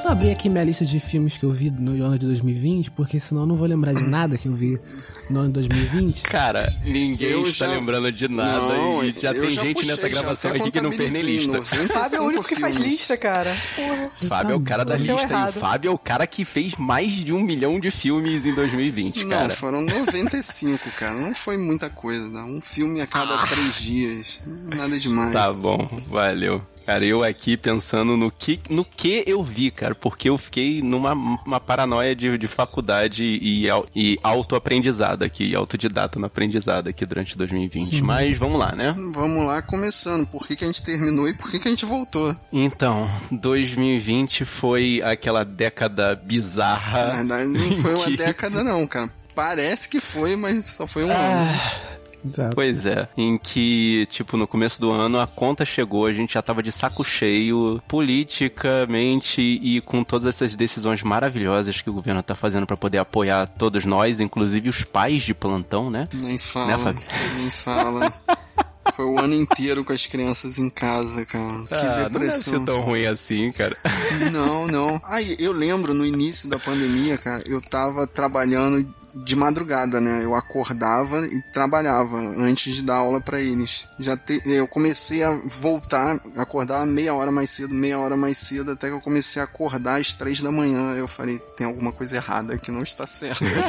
Deixa eu abrir aqui minha lista de filmes que eu vi no ano de 2020, porque senão eu não vou lembrar de nada que eu vi no ano de 2020. Cara, ninguém eu está já... lembrando de nada não, e já tem já gente puxei, nessa gravação aqui que não fez nem lista. Fábio é o único que faz lista, cara. Porra. Fábio é o cara da lista e o Fábio é o cara que fez mais de um milhão de filmes em 2020, cara. Não, foram 95, cara. Não foi muita coisa, não. Um filme a cada ah. três dias. Nada demais. Tá bom, valeu. Cara, eu aqui pensando no que, no que eu vi, cara, porque eu fiquei numa uma paranoia de, de faculdade e, e autoaprendizado aqui, autodidata no aprendizado aqui durante 2020. Uhum. Mas vamos lá, né? Vamos lá, começando. Por que, que a gente terminou e por que, que a gente voltou? Então, 2020 foi aquela década bizarra. Não, não foi uma que... década, não, cara. Parece que foi, mas só foi um ah... ano. Exato. Pois é. Em que, tipo, no começo do ano a conta chegou, a gente já tava de saco cheio, politicamente e com todas essas decisões maravilhosas que o governo tá fazendo para poder apoiar todos nós, inclusive os pais de plantão, né? Nem fala. Né, nem fala. Foi o ano inteiro com as crianças em casa, cara. Que ah, depressão. Não tão ruim assim, cara. Não, não. Aí, eu lembro no início da pandemia, cara, eu tava trabalhando de madrugada, né? Eu acordava e trabalhava antes de dar aula para eles. Já te, eu comecei a voltar, acordar meia hora mais cedo, meia hora mais cedo, até que eu comecei a acordar às três da manhã. Eu falei, tem alguma coisa errada que não está certo aqui,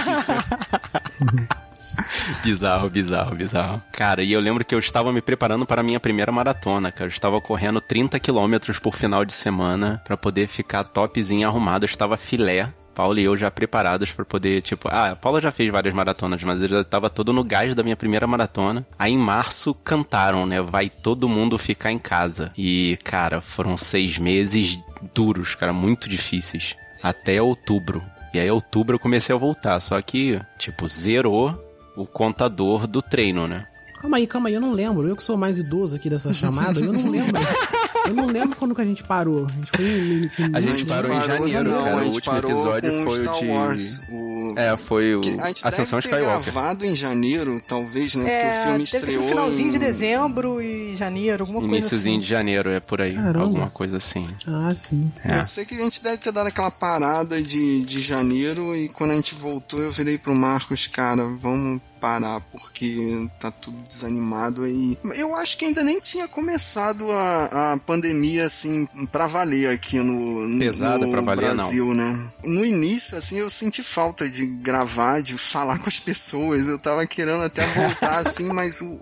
bizarro, bizarro, bizarro. Cara, e eu lembro que eu estava me preparando para a minha primeira maratona, cara. Eu estava correndo 30 quilômetros por final de semana para poder ficar topzinho arrumado. Eu estava filé Paulo e eu já preparados para poder, tipo, ah, a Paula já fez várias maratonas, mas eu já tava todo no gás da minha primeira maratona. Aí em março cantaram, né? Vai todo mundo ficar em casa. E, cara, foram seis meses duros, cara, muito difíceis. Até outubro. E aí, outubro eu comecei a voltar. Só que, tipo, zerou o contador do treino, né? Calma aí, calma aí, eu não lembro. Eu que sou mais idoso aqui dessa chamada, eu não lembro. Eu não lembro quando que a gente parou. A gente foi em, em... A gente parou em janeiro, não, cara. O último episódio foi o de. Wars, o... É, foi o. a gente Ascensão deve ter Skywalker. gravado em janeiro, talvez, né? É, Porque o filme estreou. No finalzinho em... de dezembro e janeiro, alguma coisa assim. Iníciozinho de janeiro, é por aí. Caramba. Alguma coisa assim. Ah, sim. É. Eu sei que a gente deve ter dado aquela parada de, de janeiro e quando a gente voltou, eu virei pro Marcos, cara, vamos parar porque tá tudo desanimado aí. Eu acho que ainda nem tinha começado a, a pandemia assim para valer aqui no, no, Pesada no valer, Brasil, não. né? No início assim eu senti falta de gravar, de falar com as pessoas. Eu tava querendo até voltar assim, mas o,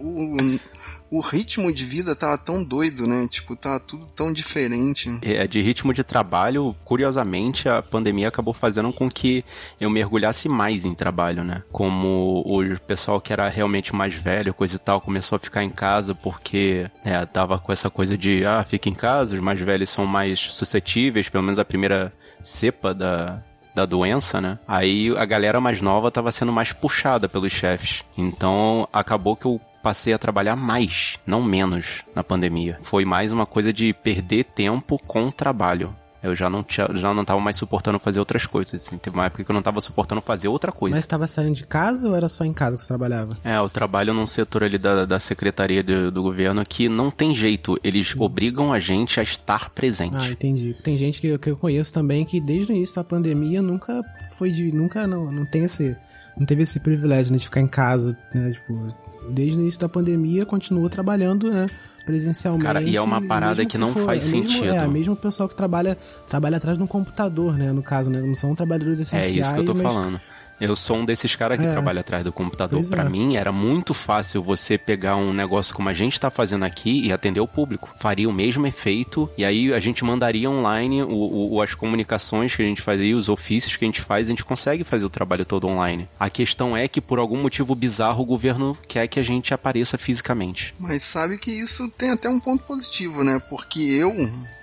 o o ritmo de vida tava tão doido, né? Tipo, tava tudo tão diferente. É, de ritmo de trabalho, curiosamente, a pandemia acabou fazendo com que eu mergulhasse mais em trabalho, né? Como o pessoal que era realmente mais velho, coisa e tal, começou a ficar em casa porque é, tava com essa coisa de, ah, fica em casa, os mais velhos são mais suscetíveis, pelo menos a primeira cepa da, da doença, né? Aí a galera mais nova tava sendo mais puxada pelos chefes. Então acabou que eu passei a trabalhar mais, não menos, na pandemia. Foi mais uma coisa de perder tempo com trabalho. Eu já não, tinha, já não tava mais suportando fazer outras coisas. Assim. Teve uma época que eu não tava suportando fazer outra coisa. Mas estava saindo de casa ou era só em casa que você trabalhava? É, eu trabalho num setor ali da, da secretaria do, do governo que não tem jeito. Eles hum. obrigam a gente a estar presente. Ah, entendi. Tem gente que, que eu conheço também que desde o início da pandemia nunca foi de. Nunca não, não tem esse. Não teve esse privilégio né, de ficar em casa, né? Tipo, desde o início da pandemia, continuou trabalhando, né? Presencialmente. Cara, e é uma parada que não for, faz é mesmo, sentido. É, mesmo o pessoal que trabalha, trabalha atrás de um computador, né? No caso, né? Não são trabalhadores essenciais. É isso que eu tô mas... falando. Eu sou um desses caras que é. trabalha atrás do computador. Para é. mim, era muito fácil você pegar um negócio como a gente está fazendo aqui e atender o público. Faria o mesmo efeito e aí a gente mandaria online o, o, as comunicações que a gente fazia, os ofícios que a gente faz, a gente consegue fazer o trabalho todo online. A questão é que, por algum motivo bizarro, o governo quer que a gente apareça fisicamente. Mas sabe que isso tem até um ponto positivo, né? Porque eu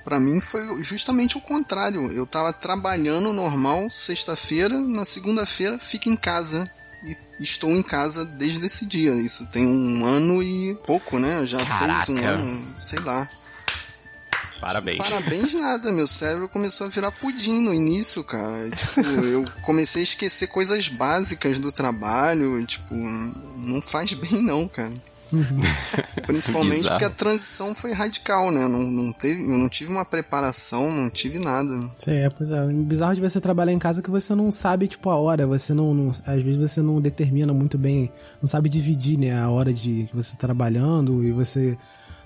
para mim foi justamente o contrário. Eu tava trabalhando normal sexta-feira, na segunda-feira fico em casa e estou em casa desde esse dia. Isso tem um ano e pouco, né? Já Caraca. fez um ano, sei lá. Parabéns. Parabéns nada, meu cérebro começou a virar pudim no início, cara. Tipo, eu comecei a esquecer coisas básicas do trabalho, tipo, não faz bem não, cara. Uhum. Principalmente porque a transição foi radical, né? Não, não, teve, eu não tive uma preparação, não tive nada. Sim, é, pois é. O bizarro de você trabalhar em casa é que você não sabe, tipo, a hora. Você não, não, Às vezes você não determina muito bem, não sabe dividir, né? A hora de que você tá trabalhando e você.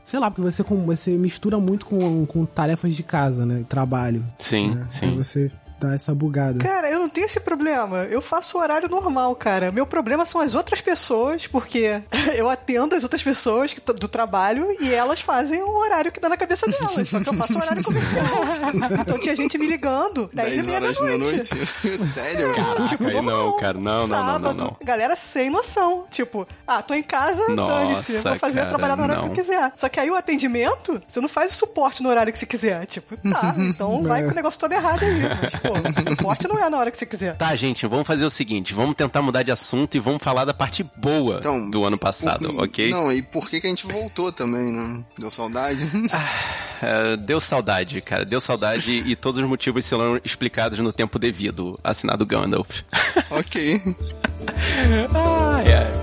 Sei lá, porque você, você mistura muito com, com tarefas de casa, né? Trabalho. Sim, né? sim. Aí você dá essa bugada. Cara, eu não tenho esse problema. Eu faço o horário normal, cara. Meu problema são as outras pessoas, porque eu atendo as outras pessoas do trabalho e elas fazem o horário que dá na cabeça delas. Só que eu faço o horário comercial. então tinha gente me ligando 10 e meia da noite. noite. Sério? Caraca, tipo, aí não, cara. Não, Sábado, não, não, não, Galera sem noção. Tipo, ah, tô em casa, dane-se. Vou fazer, cara, trabalhar no horário não. que eu quiser. Só que aí o atendimento, você não faz o suporte no horário que você quiser. Tipo, tá, então vai com o negócio todo errado aí. Tipo, suporte não é na hora que você quiser. Tá, gente, vamos fazer o seguinte: vamos tentar mudar de assunto e vamos falar da parte boa então, do ano passado, por, ok? Não, e por que, que a gente voltou também, né? Deu saudade? Ah, deu saudade, cara. Deu saudade e todos os motivos serão explicados no tempo devido. Assinado Gandalf. Ok. ai, ai.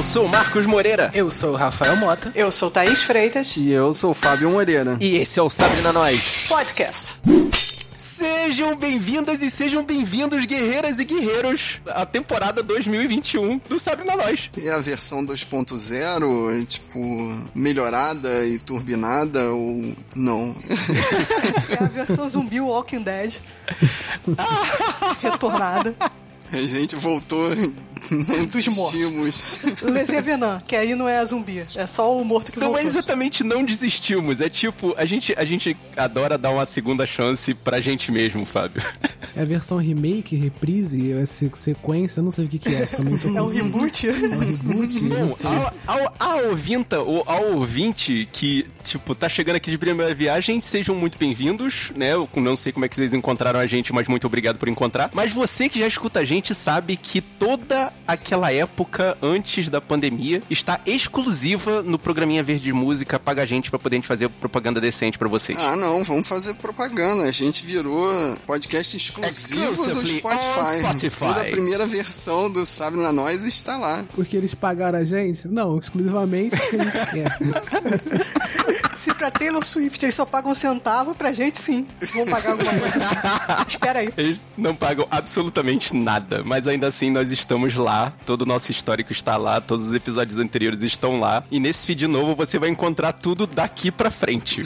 Eu sou o Marcos Moreira. Eu sou o Rafael Mota. Eu sou o Thaís Freitas. E eu sou o Fábio Moreira. E esse é o Sabrina Nós Podcast. Sejam bem-vindas e sejam bem-vindos, guerreiras e guerreiros, à temporada 2021 do Sabe na Nós. E a versão 2.0, tipo, melhorada e turbinada ou não? é a versão zumbi Walking Dead. Retornada. A gente voltou, não mortos. Lesia Venan, que aí não é zumbi, é só o morto que não voltou. Não é exatamente não desistimos, é tipo, a gente, a gente adora dar uma segunda chance pra gente mesmo, Fábio. É a versão remake, reprise, é sequência, não sei o que, que é. É um reboot? É um reboot? Bom, ao, ao, ouvinta, ou ao ouvinte que, tipo, tá chegando aqui de primeira viagem, sejam muito bem-vindos, né? Eu não sei como é que vocês encontraram a gente, mas muito obrigado por encontrar. Mas você que já escuta a gente sabe que toda aquela época antes da pandemia está exclusiva no programinha Verde Música Paga a Gente pra poder a gente fazer propaganda decente para vocês. Ah, não, vamos fazer propaganda. A gente virou podcast exclusivo do Spotify. Spotify. Toda a primeira versão do Sabe na Nós está lá. Porque eles pagaram a gente? Não, exclusivamente porque a gente quer. Se pra Taylor Swift eles só pagam um centavo, pra gente sim. Vão pagar alguma coisa. Espera aí. Eles não pagam absolutamente nada, mas ainda assim nós estamos lá. Todo o nosso histórico está lá, todos os episódios anteriores estão lá. E nesse feed novo você vai encontrar tudo daqui pra frente.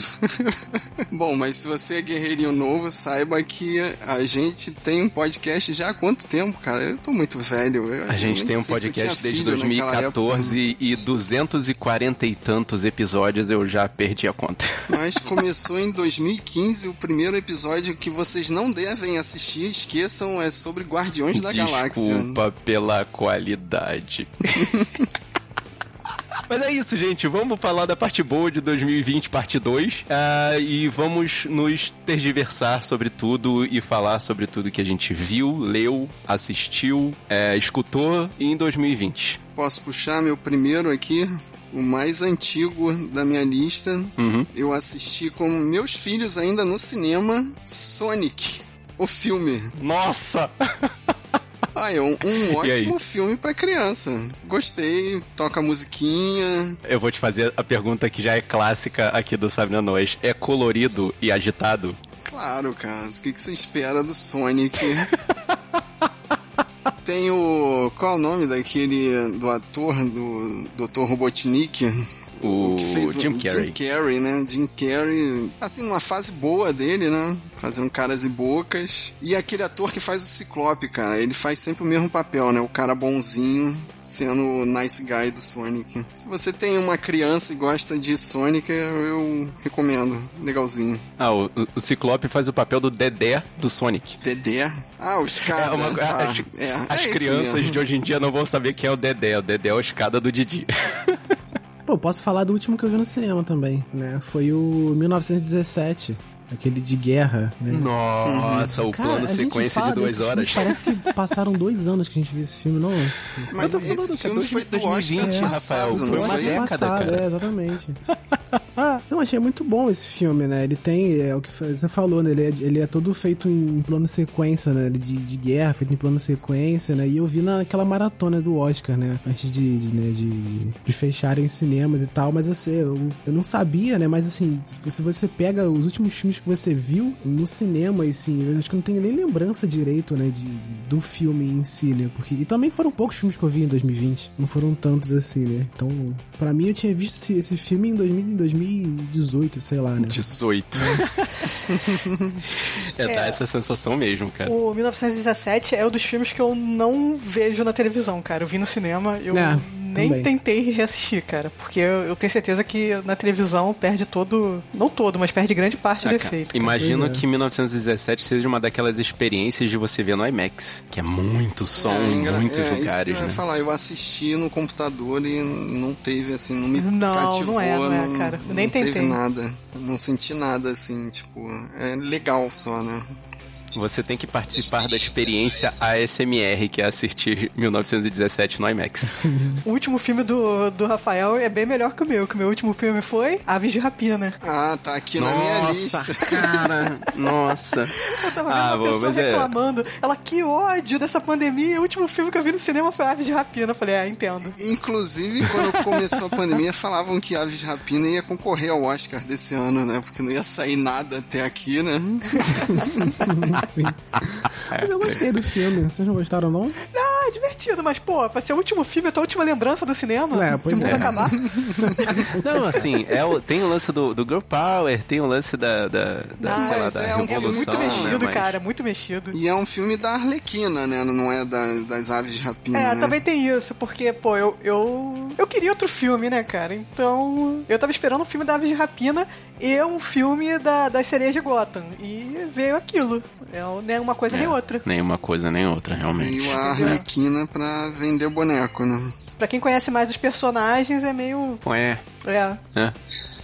Bom, mas se você é guerreirinho novo, saiba que a gente tem um podcast já há quanto tempo, cara? Eu tô muito velho. Eu a gente tem um podcast desde 2014 e 240 e tantos episódios eu já perdi a conta. Mas começou em 2015, o primeiro episódio que vocês não devem assistir, esqueçam, é sobre Guardiões da Desculpa Galáxia. Desculpa pela qualidade. Mas é isso, gente. Vamos falar da parte boa de 2020, parte 2. Uh, ah, e vamos nos tergiversar sobre tudo e falar sobre tudo que a gente viu, leu, assistiu, uh, escutou em 2020. Posso puxar meu primeiro aqui? O mais antigo da minha lista. Uhum. Eu assisti com meus filhos ainda no cinema Sonic, o filme. Nossa! Ah, é um, um ótimo filme para criança. Gostei, toca musiquinha. Eu vou te fazer a pergunta que já é clássica aqui do Sabe na Nós. É colorido e agitado? Claro, cara. O que, que você espera do Sonic? Tem o. Qual é o nome daquele. do ator do Dr. Robotnik? O, que fez Jim Carrey. Jim Carrey, né? Jim Carrey, assim, numa fase boa dele, né? Fazendo caras e bocas. E aquele ator que faz o Ciclope, cara, ele faz sempre o mesmo papel, né? O cara bonzinho, sendo o nice guy do Sonic. Se você tem uma criança e gosta de Sonic, eu recomendo. Legalzinho. Ah, o, o Ciclope faz o papel do Dedé do Sonic. Dedé? Ah, o escada. É uma, ah, as, é, as é crianças de hoje em dia não vão saber quem é o Dedé. O Dedé é o escada do Didi. Pô, posso falar do último que eu vi no cinema também, né? Foi o 1917. Aquele de guerra, né? Nossa, o Cara, plano sequência fala de duas horas. filme, Parece que passaram dois anos que a gente viu esse filme, não? Mas tô falando esse que é filme foi do Oscar 2020, passado, Rafael, foi uma década, passado, cara. É, exatamente. Eu achei muito bom esse filme, né? Ele tem, é o que você falou, né? Ele é, ele é todo feito em plano sequência, né? De, de guerra, feito em plano sequência, né? E eu vi naquela maratona do Oscar, né? Antes de, de, né? de, de fecharem os cinemas e tal, mas assim, eu, eu não sabia, né? Mas assim, se você pega os últimos filmes que você viu no cinema, e assim, eu acho que não tenho nem lembrança direito, né? De, de- do filme em si, né? Porque, e também foram poucos filmes que eu vi em 2020, não foram tantos assim, né? Então, pra mim, eu tinha visto esse, esse filme em 2000 em 2018, sei lá, né? 18. é, dá essa sensação mesmo, cara. O 1917 é um dos filmes que eu não vejo na televisão, cara. Eu vi no cinema, eu É, nem também. tentei reassistir, cara. Porque eu, eu tenho certeza que na televisão perde todo. Não todo, mas perde grande parte Ah, do cara, efeito. cara. Imagino é. que 1917 seja uma daquelas experiências de você ver no IMAX, que é muito som É, em muitos é, Isso que lugares, eu ia né? falar, eu assisti no computador e não teve, assim, não me Não, cativou. não é, não é, cara. Eu nem não teve tentei. nada. Não senti nada, assim, tipo, é legal só, né? Você tem que participar da experiência ASMR, que é assistir 1917 no IMAX. O último filme do, do Rafael é bem melhor que o meu, que o meu último filme foi Aves de Rapina. Ah, tá aqui na minha lista. cara, nossa. Eu tava vendo Ah, uma bom, pessoa é- reclamando. Ela, que ódio dessa pandemia. O último filme que eu vi no cinema foi Aves de Rapina. Eu falei, é, entendo. Inclusive, quando começou a pandemia, falavam que Aves de Rapina ia concorrer ao Oscar desse ano, né? Porque não ia sair nada até aqui, né? Sim. Mas eu gostei do filme. Vocês não gostaram, não? Ah, é divertido, mas, pô, vai ser o último filme, a tua última lembrança do cinema. É, se pois o mundo é. acabar. Não, assim, é o- tem o lance do, do Girl Power, tem o lance da, da, da, Ah, sei lá, da é um revolução, muito né, mexido, mas- cara, muito mexido. E é um filme da Arlequina, né? Não é da- das Aves de Rapina, É, né? também tem isso, porque, pô, eu, eu. Eu queria outro filme, né, cara? Então. Eu tava esperando um filme da Aves de Rapina e um filme da, das sereias de Gotham. E veio aquilo. É nem uma coisa nem É, outra. Nem uma coisa, nem outra, realmente. Veio a Arlequina pra vender boneco, né? Pra quem conhece mais os personagens, é meio. Pô, é. É. É.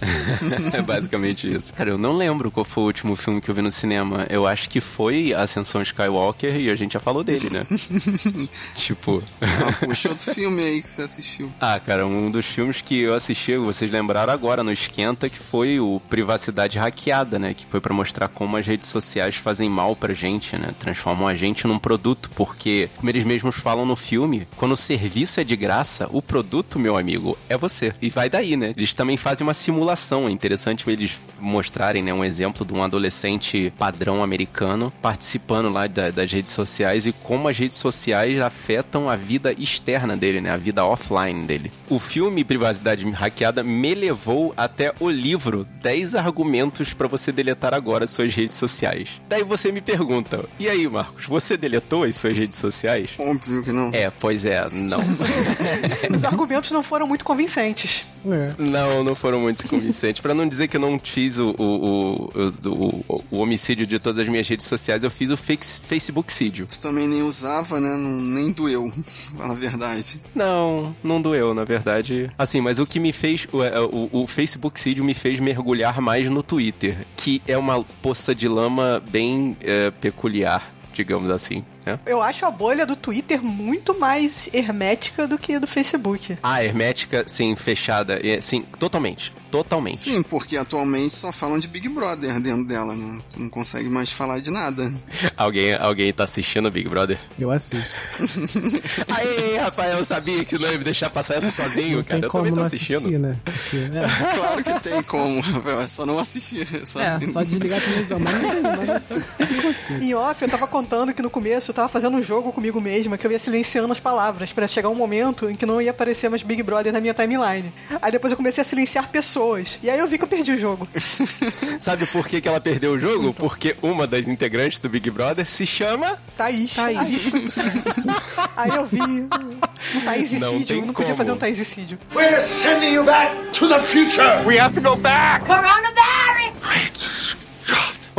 é basicamente isso. Cara, eu não lembro qual foi o último filme que eu vi no cinema. Eu acho que foi Ascensão Skywalker e a gente já falou dele, né? tipo. Ah, puxa outro filme aí que você assistiu. Ah, cara, um dos filmes que eu assisti, vocês lembraram agora no Esquenta, que foi o Privacidade Hackeada, né? Que foi pra mostrar como as redes sociais fazem mal pra gente, né? Transformam a gente num produto, porque, como eles mesmos falam no filme, quando o serviço é de graça, o produto, meu amigo, é você. E vai daí, né? Eles também fazem uma simulação. É interessante eles mostrarem, né? Um exemplo de um adolescente padrão americano participando lá da- das redes sociais e como as redes sociais afetam a vida externa dele, né? A vida offline dele. O filme Privacidade Hackeada me levou até o livro 10 argumentos pra você deletar agora suas redes sociais. Daí você me pergunta: "E aí, Marcos, você deletou as suas redes sociais?" Óbvio que não. É, pois é, não. Os argumentos não foram muito convincentes. É. Não, não foram muito convincentes. Pra não dizer que eu não fiz o, o, o, o, o- o homicídio de todas as minhas redes sociais, eu fiz o fake, Facebookcídio. Tu também nem usava, né? Não, nem doeu, fala a verdade. Não, não doeu, na verdade. Assim, mas o que me fez. O, é, o, o Facebookcídio me fez mergulhar mais no Twitter, que é uma poça de lama bem é, peculiar, digamos assim. Né? Eu acho a bolha do Twitter muito mais hermética do que a do Facebook. Ah, hermética, sim, fechada. é, Sim, totalmente. Totalmente. Sim, porque atualmente só falam de Big Brother dentro dela, né? Tu não consegue mais falar de nada. Alguém, alguém tá assistindo Big Brother? Eu assisto. Aê, Rafael, eu sabia que não ia me deixar passar essa sozinho, Não cara. tem Eu como também tô não assistindo. assistir, né? Porque, é, Claro que tem como, Rafael, é só não assistir. É só, é, só desligar a televisão, mas não mas não consigo. Em off, eu tava contando que no começo eu tava fazendo um jogo comigo mesma, que eu ia silenciando as palavras, pra chegar um momento em que não ia aparecer mais Big Brother na minha timeline. Aí depois eu comecei a silenciar pessoas. E aí eu vi que eu perdi o jogo. Sabe por que, que ela perdeu o jogo? Porque uma das integrantes do Big Brother se chama. Thaís. Thaís. Aí, eu vi um Thaisicídio. Não tem Não, podia como. fazer um Thaisicídio. We're sending you back to the future. We have to go back. Coronavirus! Pô,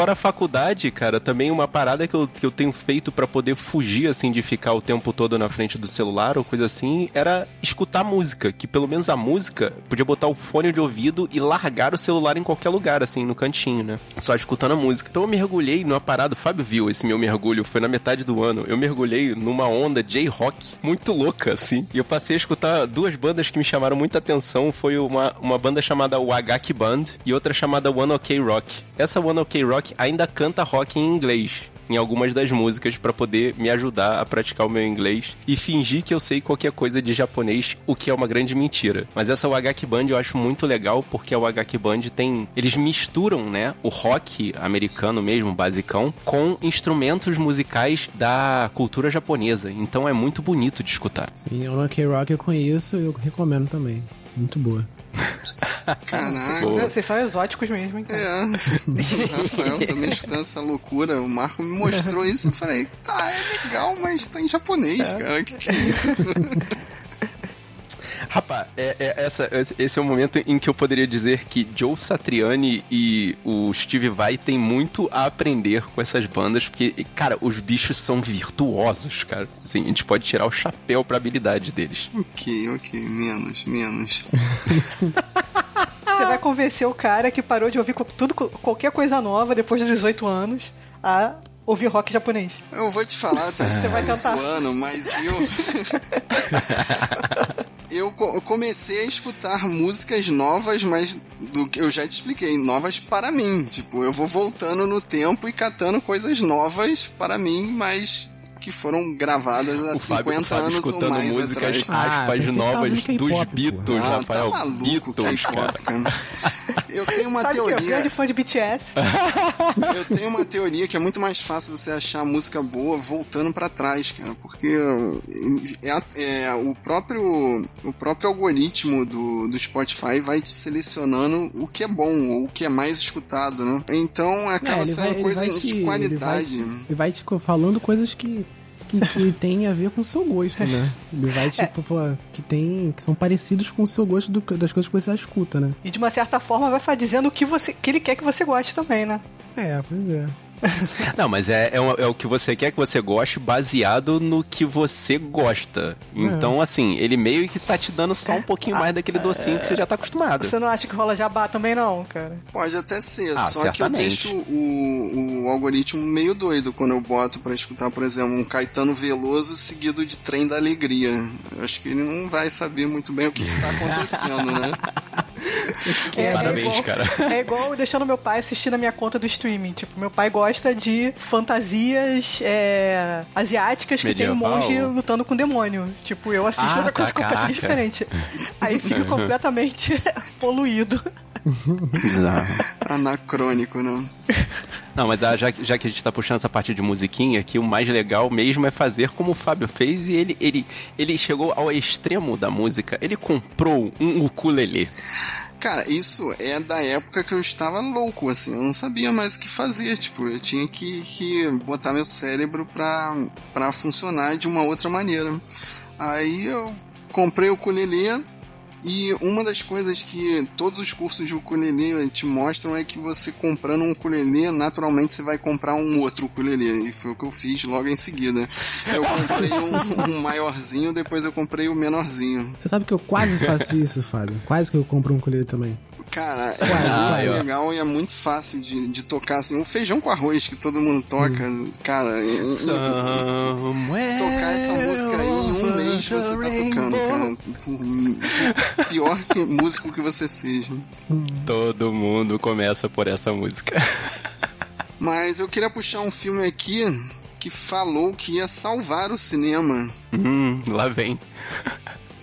fora a faculdade, cara, também uma parada que eu, que eu tenho feito para poder fugir, assim, de ficar o tempo todo na frente do celular ou coisa assim, era escutar música. Que pelo menos a música podia botar o fone de ouvido e largar o celular em qualquer lugar, assim, no cantinho, né? Só escutando a música. Então eu mergulhei numa parada, o Fábio viu esse meu mergulho, foi na metade do ano. Eu mergulhei numa onda J-rock muito louca, assim. E eu passei a escutar duas bandas que me chamaram muita atenção. Foi uma, uma banda chamada Wagaki Band e outra chamada One Ok Rock. Essa One Ok Rock ainda canta rock em inglês em algumas das músicas para poder me ajudar a praticar o meu inglês e fingir que eu sei qualquer coisa de japonês, o que é uma grande mentira. Mas essa Wagaki Band eu acho muito legal porque a Wagaki Band tem, eles misturam, né, o rock americano mesmo, basicão, com instrumentos musicais da cultura japonesa. Então é muito bonito de escutar. Sim, o Rock Rock eu conheço, eu recomendo também. Muito boa. Caraca. Vocês são exóticos mesmo, hein, cara? É, Rafael também escutando essa loucura. O Marco me mostrou isso e eu falei, tá, é legal, mas tá em japonês, cara. Que que é isso? Rapaz, é, é, essa, esse é o momento em que eu poderia dizer que Joe Satriani e o Steve Vai têm muito a aprender com essas bandas, porque, cara, os bichos são virtuosos, cara. Assim, a gente pode tirar o chapéu pra habilidade deles. ok, ok, menos, menos. Você vai convencer o cara que parou de ouvir tudo, qualquer coisa nova depois dos 18 anos a ouvir rock japonês. Eu vou te falar, tá, você vai vai cantar. zoando, mas eu. eu comecei a escutar músicas novas, mas do que eu já te expliquei, novas para mim. Tipo, eu vou voltando no tempo e catando coisas novas para mim, mas que foram gravadas há O Fábio, o 50 Fábio anos ou escutando mais músicas atrás. Ah, aspas que tava novas no dos Beatles, Ah, Rafael. tá maluco, Beatles, cara. cara. Eu tenho uma Sabe que eu teoria. grande fã de BTS? Eu tenho uma teoria que é muito mais fácil você achar música boa voltando pra trás, cara, porque é, é, o próprio o próprio algoritmo do, do Spotify vai te selecionando o que é bom ou o que é mais escutado, né? Então acaba É, ele sendo vai- ele coisa vai de te- Ele vai, qualidade. te, ele vai te co- falando coisas que, que, que tem a ver com o seu gosto, né? Ele vai, tipo, falar que tem. que são parecidos com o seu gosto do- das coisas que você escuta, né? E de uma certa forma vai dizendo o que, você, que ele quer que você goste também, né? É, pois é. Não, mas é, é, o- é o que você quer que você goste baseado no que você gosta. Então, assim, ele meio que tá te dando só um pouquinho mais daquele docinho que você já tá acostumado. Você não acha que rola jabá também, não, cara? Pode até ser, Ah, só que eu certamente. deixo o, o algoritmo meio doido quando eu boto pra escutar, por exemplo, um Caetano Veloso seguido de Trem da Alegria. Eu acho que ele não vai saber muito bem o que está acontecendo, né? Parabéns, igual, cara. É igual deixando meu pai assistir na minha conta do streaming. Tipo, meu pai gosta de fantasias é, asiáticas que tem Medieval? monge lutando com demônio. Tipo, eu assisto Ah, outra coisa tá, completamente caraca. diferente. Aí fico completamente poluído. Anacrônico, né? Não, mas ah, já, que- já que a gente tá puxando essa parte de musiquinha aqui, o mais legal mesmo é fazer como o Fábio fez e ele, ele, ele chegou ao extremo da música. Ele comprou um ukulele. Cara, isso é da época que eu estava louco, assim, eu não sabia mais o que fazer, tipo, eu tinha que, que botar meu cérebro pra, pra funcionar de uma outra maneira. Aí eu comprei o ukulele e uma das coisas que todos os cursos de ukulele te mostram é que você comprando um ukulele, naturalmente você vai comprar um outro ukulele, e foi o que eu fiz logo em seguida. Eu comprei um, um maiorzinho, depois eu comprei o menorzinho. Você sabe que eu quase faço isso, Fábio? Quase que eu compro um colher também. Cara, é Ah, muito legal e é muito fácil de, de tocar assim. O feijão com arroz que todo mundo toca, cara. e- e- tocar essa música aí em um mês você tá tocando, cara. Por Pior que músico que você seja. Todo mundo começa por essa música. Mas eu queria puxar um filme aqui que falou que ia salvar o cinema. hum, lá vem.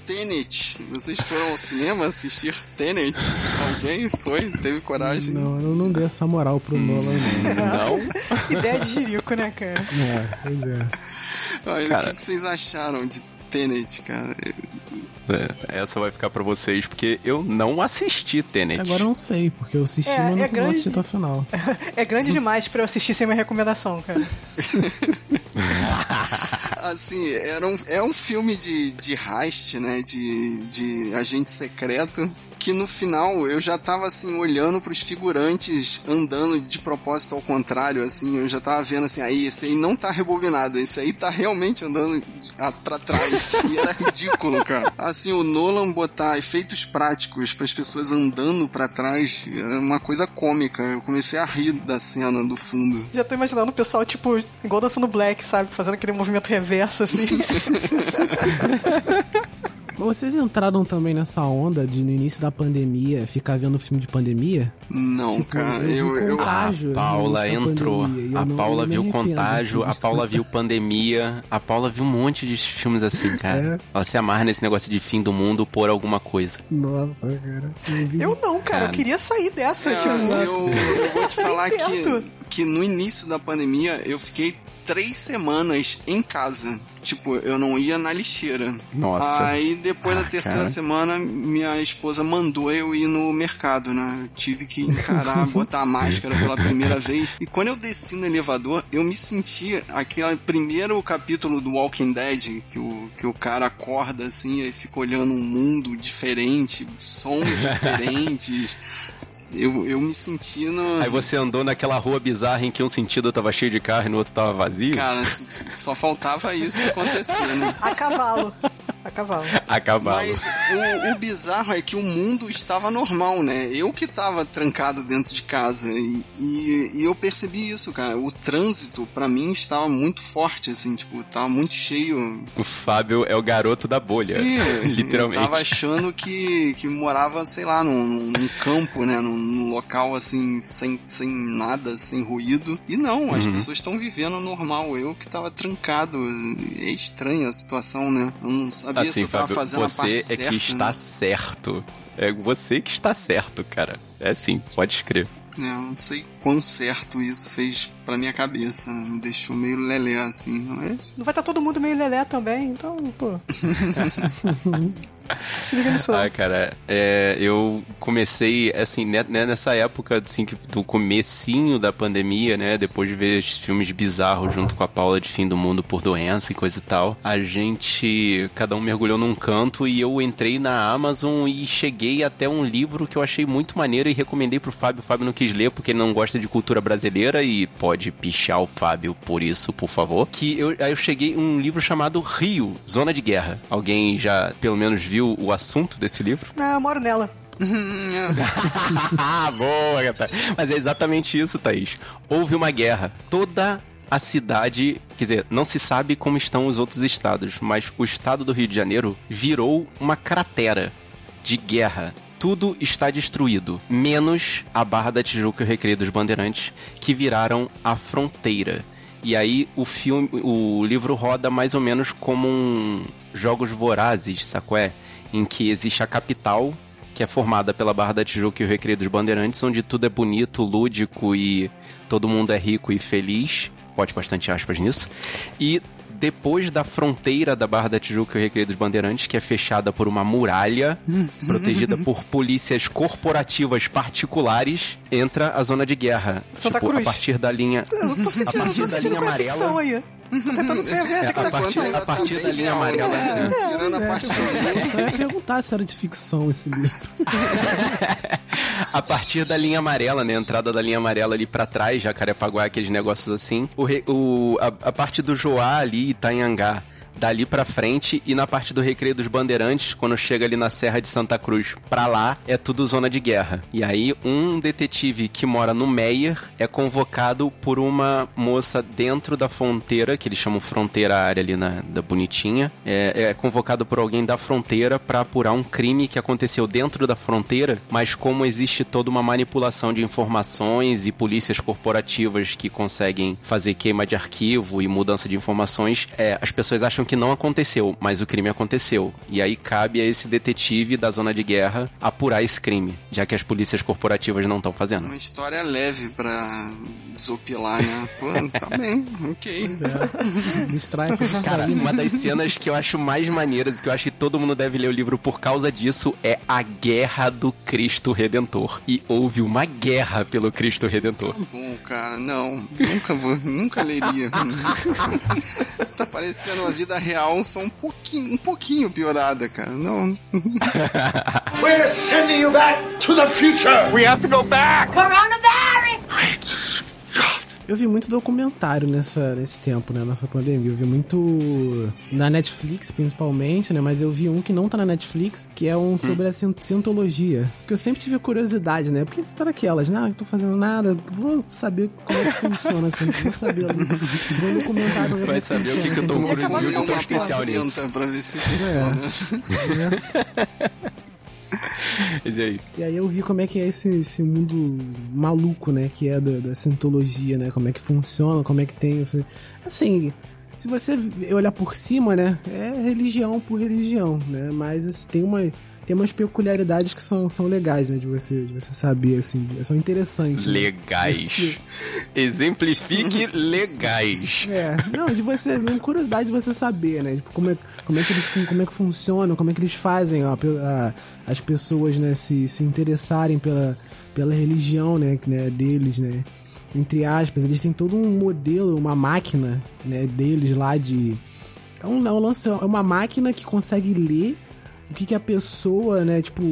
Tenet. Vocês foram ao cinema assistir Tenet? Alguém foi? Teve coragem? Não, eu não dei essa moral pro Nolan, não. Não? Ideia de jirico, né, cara? É, pois é. Olha, Cara. o que vocês acharam de Tenet, cara? É, essa vai ficar pra vocês, porque eu não assisti Tenet. Agora eu não sei, porque eu assisti, É, mas não é grande. assisti até o final. É grande demais pra eu assistir sem minha recomendação, cara. Assim, era um, é um filme de, de heist, né? De, de agente secreto. Que no final eu já tava assim, olhando pros figurantes andando de propósito ao contrário, assim, eu já tava vendo assim, aí, esse aí não tá rebobinado, esse aí tá realmente andando pra trás. e era ridículo, cara. Assim, o Nolan botar efeitos práticos para as pessoas andando para trás era uma coisa cômica. Eu comecei a rir da cena do fundo. Já tô imaginando o pessoal, tipo, igual dançando black, sabe? Fazendo aquele movimento reverso, assim. Vocês entraram também nessa onda de no início da pandemia ficar vendo filme de pandemia? Não, tipo, cara. Eu, eu, contágio, a Paula entrou. a não, Paula viu contágio, a Paula viu pandemia, a Paula viu um monte de filmes assim, cara. É. Ela se amarra nesse negócio de fim do mundo por alguma coisa. Nossa, cara. Eu não, cara. cara. Eu queria sair dessa. É, tipo, eu, eu vou te falar que, que no início da pandemia eu fiquei três semanas em casa. Tipo, eu não ia na lixeira. Nossa. Aí depois ah, da terceira cara. semana, minha esposa mandou eu ir no mercado, né? Eu tive que encarar, botar a máscara pela primeira vez. E quando eu desci no elevador, eu me senti aquele primeiro capítulo do Walking Dead, que o, que o cara acorda assim e fica olhando um mundo diferente, sons diferentes. Eu, eu me senti no. Aí você andou naquela rua bizarra em que um sentido tava cheio de carro e no outro tava vazio? Cara, só faltava isso acontecer, né? A cavalo. A cavalo. A cavalo. Mas o, o, bizarro é que o mundo estava normal, né? Eu que estava trancado dentro de casa. E, e, e eu percebi isso, cara. O trânsito, para mim, estava muito forte, assim, tipo, tava muito cheio. O Fábio é o garoto da bolha. Sim, literalmente. Eu tava achando que, que morava, sei lá, num, num campo, né? Num, num, local, assim, sem, sem nada, sem ruído. E não, as uhum. pessoas estão vivendo normal. Eu que tava trancado. É estranha a situação, né? Eu não sabia assim, se eu tava Fábio, fazendo você a parte é certa, que está né? certo. É você que está certo, cara. É sim, pode escrever. É, eu não sei quão certo isso fez pra minha cabeça, né? Me deixou meio lelé, assim. Mas... Não vai estar tá todo mundo meio lelé também, então, pô. Se liga nisso. Ah, cara, é, eu comecei, assim, né, né, nessa época, assim, do comecinho da pandemia, né, depois de ver esses filmes bizarros junto com a Paula de Fim do Mundo por doença e coisa e tal, a gente, cada um mergulhou num canto e eu entrei na Amazon e cheguei até um livro que eu achei muito maneiro e recomendei pro Fábio. O Fábio não quis ler porque ele não gosta de cultura brasileira e pode pichar o Fábio por isso, por favor. Que eu, aí eu cheguei um livro chamado Rio, Zona de Guerra. Alguém já, pelo menos, viu viu o assunto desse livro? Ah, eu moro nela. Boa, Mas é exatamente isso, Thaís. Houve uma guerra. Toda a cidade, quer dizer, não se sabe como estão os outros estados, mas o estado do Rio de Janeiro virou uma cratera de guerra. Tudo está destruído, menos a Barra da Tijuca e o Recreio dos Bandeirantes, que viraram a fronteira. E aí o filme, o livro roda mais ou menos como um jogos vorazes, sacou? É? Em que existe a capital, que é formada pela Barra da Tijuca e o Recreio dos Bandeirantes, onde tudo é bonito, lúdico e todo mundo é rico e feliz. Pode bastante aspas nisso. E depois da fronteira da Barra da Tijuca e o Recreio dos Bandeirantes, que é fechada por uma muralha, protegida por polícias corporativas particulares, entra a zona de guerra. Santa tipo, Cruz. a partir da linha. Eu tô sentindo, a partir da linha amarela. Aí. Tô tentando ver é, a, tá partir, a partir da linha amarela. Né? Tirando a parte do Eu ia perguntar se era de ficção esse livro. a partir da linha amarela, né? A entrada da linha amarela ali para trás, Jacarepaguá, aqueles negócios assim. O, o, a, a parte do Joá ali, Itanhangá dali para frente e na parte do Recreio dos Bandeirantes, quando chega ali na Serra de Santa Cruz, pra lá é tudo zona de guerra. E aí um detetive que mora no Meyer é convocado por uma moça dentro da fronteira, que eles chamam fronteira área ali na da bonitinha, é, é convocado por alguém da fronteira para apurar um crime que aconteceu dentro da fronteira, mas como existe toda uma manipulação de informações e polícias corporativas que conseguem fazer queima de arquivo e mudança de informações, é, as pessoas acham que não aconteceu, mas o crime aconteceu. E aí cabe a esse detetive da zona de guerra apurar esse crime, já que as polícias corporativas não estão fazendo. Uma história leve para desopilar, né? Pô, tá bem, ok. Pois é. Distrai Cara, uma das cenas que eu acho mais maneiras, que eu acho que todo mundo deve ler o livro por causa disso, é a Guerra do Cristo Redentor. E houve uma guerra pelo Cristo Redentor. Tá bom, cara, não. Nunca vou, nunca leria. tá parecendo uma vida real, só um pouquinho, um pouquinho piorada, cara. Não. We're sending you back to the future. We have to go back. Coronavirus! Eu vi muito documentário nessa, nesse tempo, né? Nessa pandemia. Eu vi muito na Netflix, principalmente, né? Mas eu vi um que não tá na Netflix, que é um sobre a cien- cientologia. Porque eu sempre tive curiosidade, né? Porque você tá naquelas, né? Ah, não tô fazendo nada, vou saber como é que funciona, assim. Vou saber. Vou um documentário. pra ver Vai saber o que, que eu tô curioso, que eu tô especial nisso. placenta pra ver se funciona. Mas e aí? E aí eu vi como é que é esse, esse mundo maluco, né? Que é da, da cientologia, né? Como é que funciona, como é que tem. Assim, se você olhar por cima, né? É religião por religião, né? Mas assim, tem uma. Tem umas peculiaridades que são, são legais, né? De você, de você saber, assim. São interessantes. né? Legais. Exemplifique legais. É, não, de você, uma curiosidade de você saber, né? Tipo, como é, como é que eles como é que funcionam, como é que eles fazem, ó, a- as pessoas, né, se, se interessarem pela, pela religião, né, né, deles, né? Entre aspas, eles têm todo um modelo, uma máquina, né, deles lá de é um, é um lance, é uma máquina que consegue ler o que, que a pessoa, né, tipo,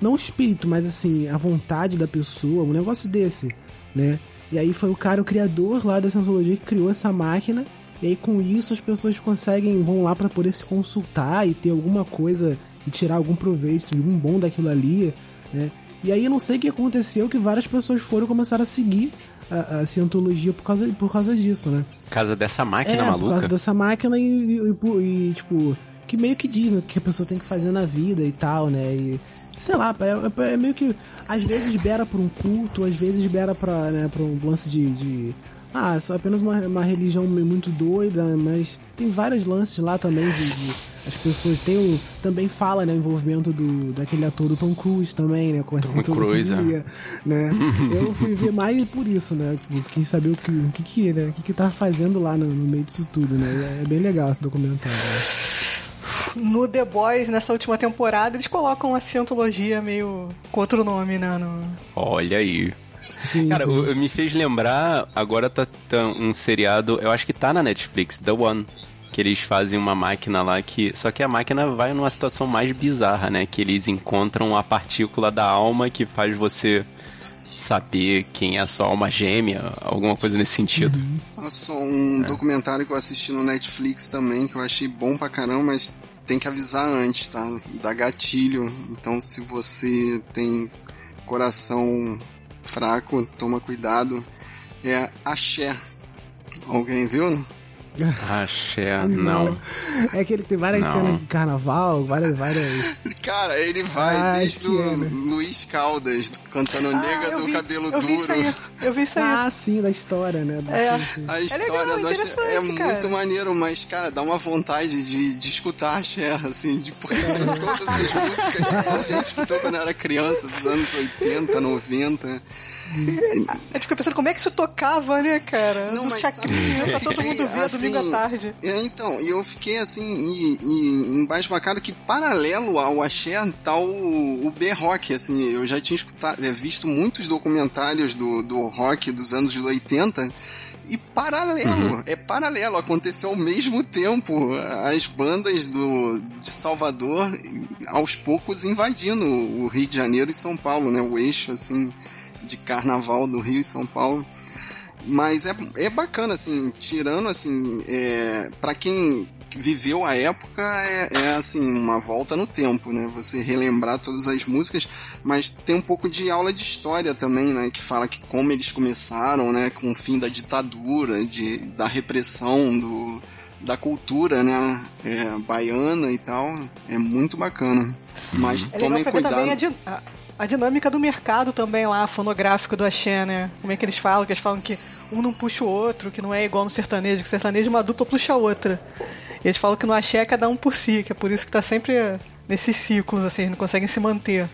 não o espírito, mas assim, a vontade da pessoa, um negócio desse, né? E aí foi o cara, o criador lá da Scientology que criou essa máquina. E aí com isso as pessoas conseguem, vão lá pra poder se consultar e ter alguma coisa e tirar algum proveito, algum bom daquilo ali, né? E aí eu não sei o que aconteceu que várias pessoas foram começar a seguir a, a Scientologia por causa, por causa disso, né? Por causa dessa máquina é, por maluca. causa dessa máquina e, e- e por- e, tipo, que meio que diz né, o que a pessoa tem que fazer na vida e tal, né? E, sei lá, é, é- é meio que. Às vezes beira por um culto, às vezes beira pra, né, pra um lance de. de ah, só apenas uma, uma religião muito doida, mas tem vários lances lá também de. de- as pessoas tem o, também fala né o envolvimento do daquele ator do Tom Cruise também né com a Tom Cruise, é. né eu fui ver mais por isso né tipo, quis saber o que o que que né o que que tá fazendo lá no, no meio disso tudo né é bem legal esse documentário né? No The Boys, nessa última temporada, eles colocam a cientologia meio com outro nome, né? No... Olha aí. Sim, Cara, sim. me fez lembrar, agora tá, tá um seriado, eu acho que tá na Netflix, The One. Que eles fazem uma máquina lá que. Só que a máquina vai numa situação mais bizarra, né? Que eles encontram a partícula da alma que faz você saber quem é a sua alma gêmea, alguma coisa nesse sentido. Olha só um documentário que eu assisti no Netflix também, que eu achei bom pra caramba, mas tem que avisar antes, tá? Dá gatilho. Então se você tem coração fraco, toma cuidado. É Axé. Alguém viu? Axé, não. é que tem várias Não. cenas de carnaval várias várias Cara, ele vai Ah, desde o é, né? Luiz Caldas, cantando Nega Ah, eu do vi- Cabelo eu Duro. eu vi isso aí. ah sim da história né do- É. A história legal, do Axé interessante, é muito maneiro, mas, cara, dá uma vontade de, de escutar Axé, assim, de, porque todas as músicas que a gente escutou quando era criança, dos anos 80, 90. A gente fica pensando como é que isso tocava, né, cara? Não, no mas chacrinha, sabe, pra todo mundo fiquei, ver domingo assim, à tarde. É, então, e eu fiquei assim, embasbacado que paralelo ao Axé tá o, o B-Rock, assim, eu já tinha escutado, é, visto muitos documentários do, do rock dos anos 80 e paralelo, é paralelo, aconteceu ao mesmo tempo, as bandas do, de Salvador aos poucos invadindo o Rio de Janeiro e São Paulo, né, o eixo, assim, de carnaval do Rio e São Paulo. Mas é, é bacana, assim, tirando, assim, é, para quem viveu a época, é, é, assim, uma volta no tempo, né? Você relembrar todas as músicas, mas tem um pouco de aula de história também, né? Que fala que como eles começaram, né? Com o fim da ditadura, de, da repressão, do, da cultura, né? É, baiana e tal. É muito bacana. Mas É tomem cuidado. também a, din- a- dinâmica do mercado também lá, fonográfico do axé, né? Como é que eles falam? Que eles falam que um não puxa o outro, que não é igual no sertanejo, que o sertanejo uma dupla puxa a outra. E eles falam que no axé é cada um por si, que é por isso que tá sempre nesses ciclos, assim, eles não conseguem se manter.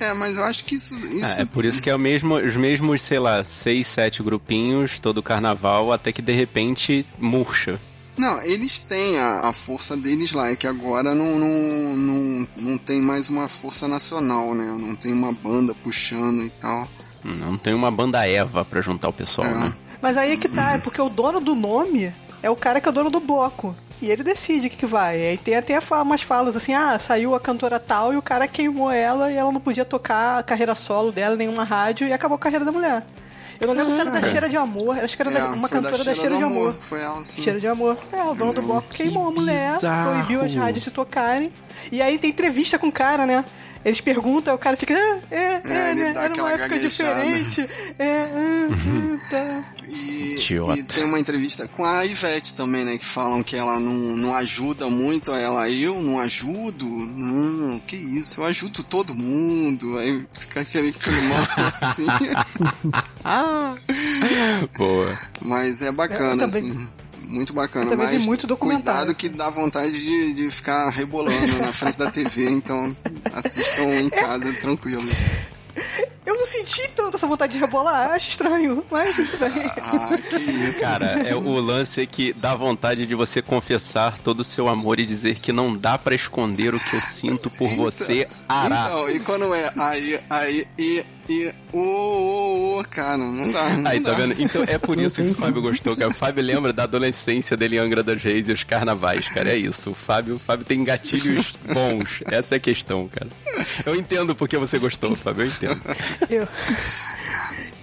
É, mas eu acho que isso. isso... É, por isso que é o mesmo, os mesmos, sei lá, seis, sete grupinhos todo carnaval, até que de repente murcha. Não, eles têm a, a, força deles lá, é que agora não, não, não, não tem mais uma força nacional, né? Não tem uma banda puxando e tal. Não tem uma banda Eva pra juntar o pessoal, é. né? Mas aí é que tá, é porque o dono do nome é o cara que é o dono do bloco. E ele decide o que, que vai. Aí tem até umas falas assim: ah, saiu a cantora tal e o cara queimou ela e ela não podia tocar a carreira solo dela em nenhuma rádio e acabou a carreira da mulher. Eu não lembro se era da Cheira de Amor, acho que era é, uma cantora da Cheira, da Cheira de Amor. Foi ela, sim. Cheira de Amor. É, o dono do bloco queimou a mulher, bizarro. proibiu as rádios de tocarem. E aí tem entrevista com o cara, né? Eles perguntam, o cara fica, ah, é, é, é né? Era uma época diferente. É, ah, ah, tá. E, e, tem uma entrevista com a Ivete também, né? Que falam que ela não, não ajuda muito ela. Eu não ajudo? Não, que isso, eu ajudo todo mundo. Aí fica aquele climão assim. ah, boa. Mas é bacana, assim muito bacana. mas muito cuidado que dá vontade de, de ficar rebolando na frente da TV, então assistam em casa tranquilos. Eu não senti tanto essa vontade de rebolar, acho estranho, mas tudo bem. Ah, que isso. Cara, é o lance é que dá vontade de você confessar todo o seu amor e dizer que não dá para esconder o que eu sinto por então, você, Ará. Então, e quando é aí, aí, e e ô, ô, ô, cara, não dá. Não Aí, dá. tá vendo? Então é por isso que o Fábio gostou, cara. O Fábio lembra da adolescência dele em Angra das Reis e os carnavais, cara. É isso. O Fábio, o Fábio tem gatilhos bons. Essa é a questão, cara. Eu entendo porque você gostou, Fábio, eu entendo. Eu,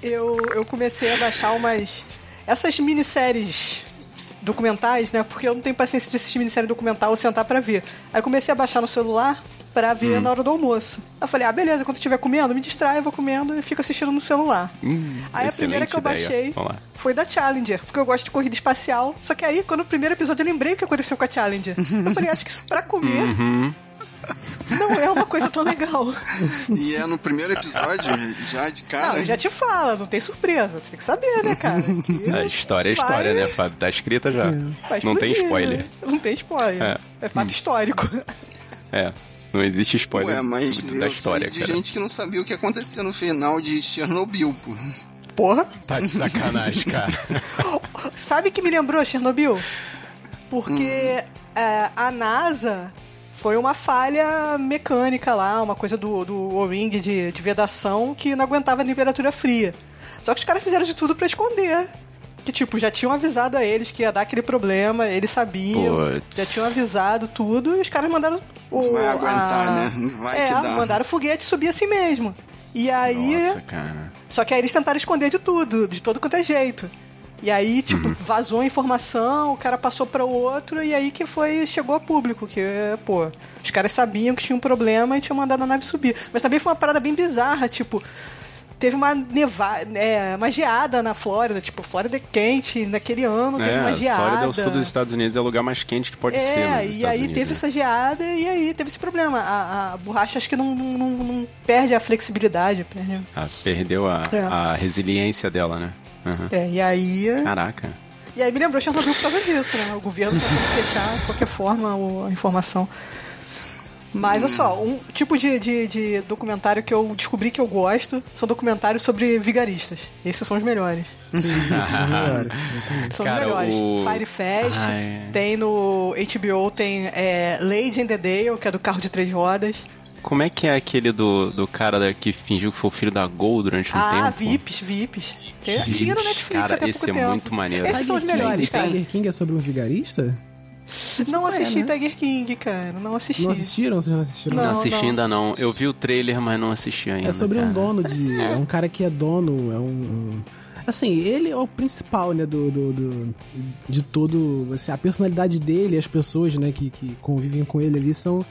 eu, eu comecei a baixar umas. Essas minisséries documentais, né? Porque eu não tenho paciência de assistir minissérie documental ou sentar para ver. Aí comecei a baixar no celular pra ver hum. na hora do almoço. Eu falei, ah, beleza, quando estiver comendo, me distrai, eu vou comendo e fico assistindo no celular. Hum, aí a primeira que eu ideia. baixei foi da Challenger, porque eu gosto de corrida espacial. Só que aí, quando o primeiro episódio, eu lembrei o que aconteceu com a Challenger. eu falei, acho que isso pra comer. Uhum. Não é uma coisa tão legal. E é no primeiro episódio, já de cara. Não, já te fala, não tem surpresa. Você tem que saber, né, cara? a história é história, né, Fábio? Tá escrita já. Vai não tem spoiler. Né? Não tem spoiler. É, é fato hum. histórico. É. Não existe spoiler Ué, mas da história, de cara. gente que não sabia o que acontecia no final de Chernobyl, pô. Porra. Tá de sacanagem, cara. Sabe que me lembrou Chernobyl? Porque hum. é, a NASA foi uma falha mecânica lá, uma coisa do, do O-ring de, de vedação que não aguentava a temperatura fria. Só que os caras fizeram de tudo para esconder que, tipo, já tinham avisado a eles que ia dar aquele problema, eles sabiam, Puts. já tinham avisado tudo, e os caras mandaram o. Não vai aguentar, a... né? Não vai é, que dá. mandaram o foguete subir assim mesmo. E aí. Nossa, cara. Só que aí eles tentaram esconder de tudo, de todo quanto é jeito. E aí, tipo, uhum. vazou a informação, o cara passou para o outro, e aí que foi, chegou a público, que, pô, os caras sabiam que tinha um problema e tinham mandado a nave subir. Mas também foi uma parada bem bizarra, tipo, teve uma nevada, é, uma geada na Flórida, tipo, Flórida é quente, naquele ano teve é, uma geada. Flórida, o sul dos Estados Unidos, é o lugar mais quente que pode é, ser. É, e aí Unidos, teve né? essa geada e aí teve esse problema. A, a borracha acho que não, não, não, perde a flexibilidade. Perde. Ah, perdeu a, é. a resiliência dela, né? Uhum. É, e aí. Caraca. E aí me lembrou Chernobyl por causa disso, né? O governo tentou fechar de qualquer forma a informação. Mas olha só, um tipo de, de, de, documentário que eu descobri que eu gosto são documentários sobre vigaristas. Esses são os melhores. são Cara, os melhores. O... Fire Fest, Ai. tem no HBO, tem é, Lady in the Dale, que é do carro de três rodas. Como é que é aquele do, do cara que fingiu que foi o filho da Gol durante um ah, tempo? Ah, VIPs, VIPs. Tinha no Netflix cara, até esse pouco é tempo. muito maneiro. Esses são os melhores, cara. Tiger King é sobre um vigarista? Não assisti é, né? Tiger King, cara. Não assisti. Não assistiram? Vocês não assistiram? Não, não assisti não. ainda não. Eu vi o trailer, mas não assisti ainda. É sobre cara. um dono de. É um cara que é dono. É um. um assim, ele é o principal, né, do, do, do, de todo, assim, a personalidade dele, as pessoas, né, que, que convivem com ele ali são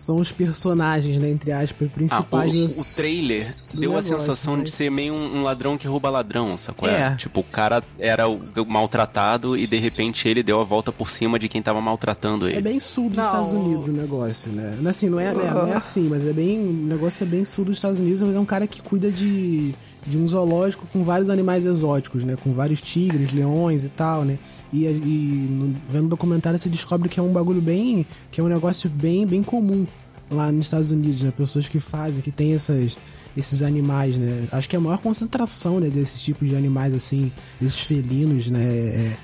são os personagens, né, entre aspas, principais. Ah, o, o trailer deu negócio, a sensação né? de ser meio um, um, ladrão que rouba ladrão, sacou? É. Tipo, o cara era maltratado e de repente ele deu a volta por cima de quem tava maltratando ele. É bem sul dos não. Estados Unidos o negócio, né? Assim, não é, né, não é assim, mas é bem. O negócio é bem sul dos Estados Unidos, mas é um cara que cuida de de um zoológico com vários animais exóticos, né? Com vários tigres, leões e tal, né? E, e no, vendo o documentário se descobre que é um bagulho bem. que é um negócio bem, bem comum lá nos Estados Unidos, né? Pessoas que fazem, que tem essas, esses animais, né? Acho que é a maior concentração, né, desses tipos de animais, assim, esses felinos, né? É,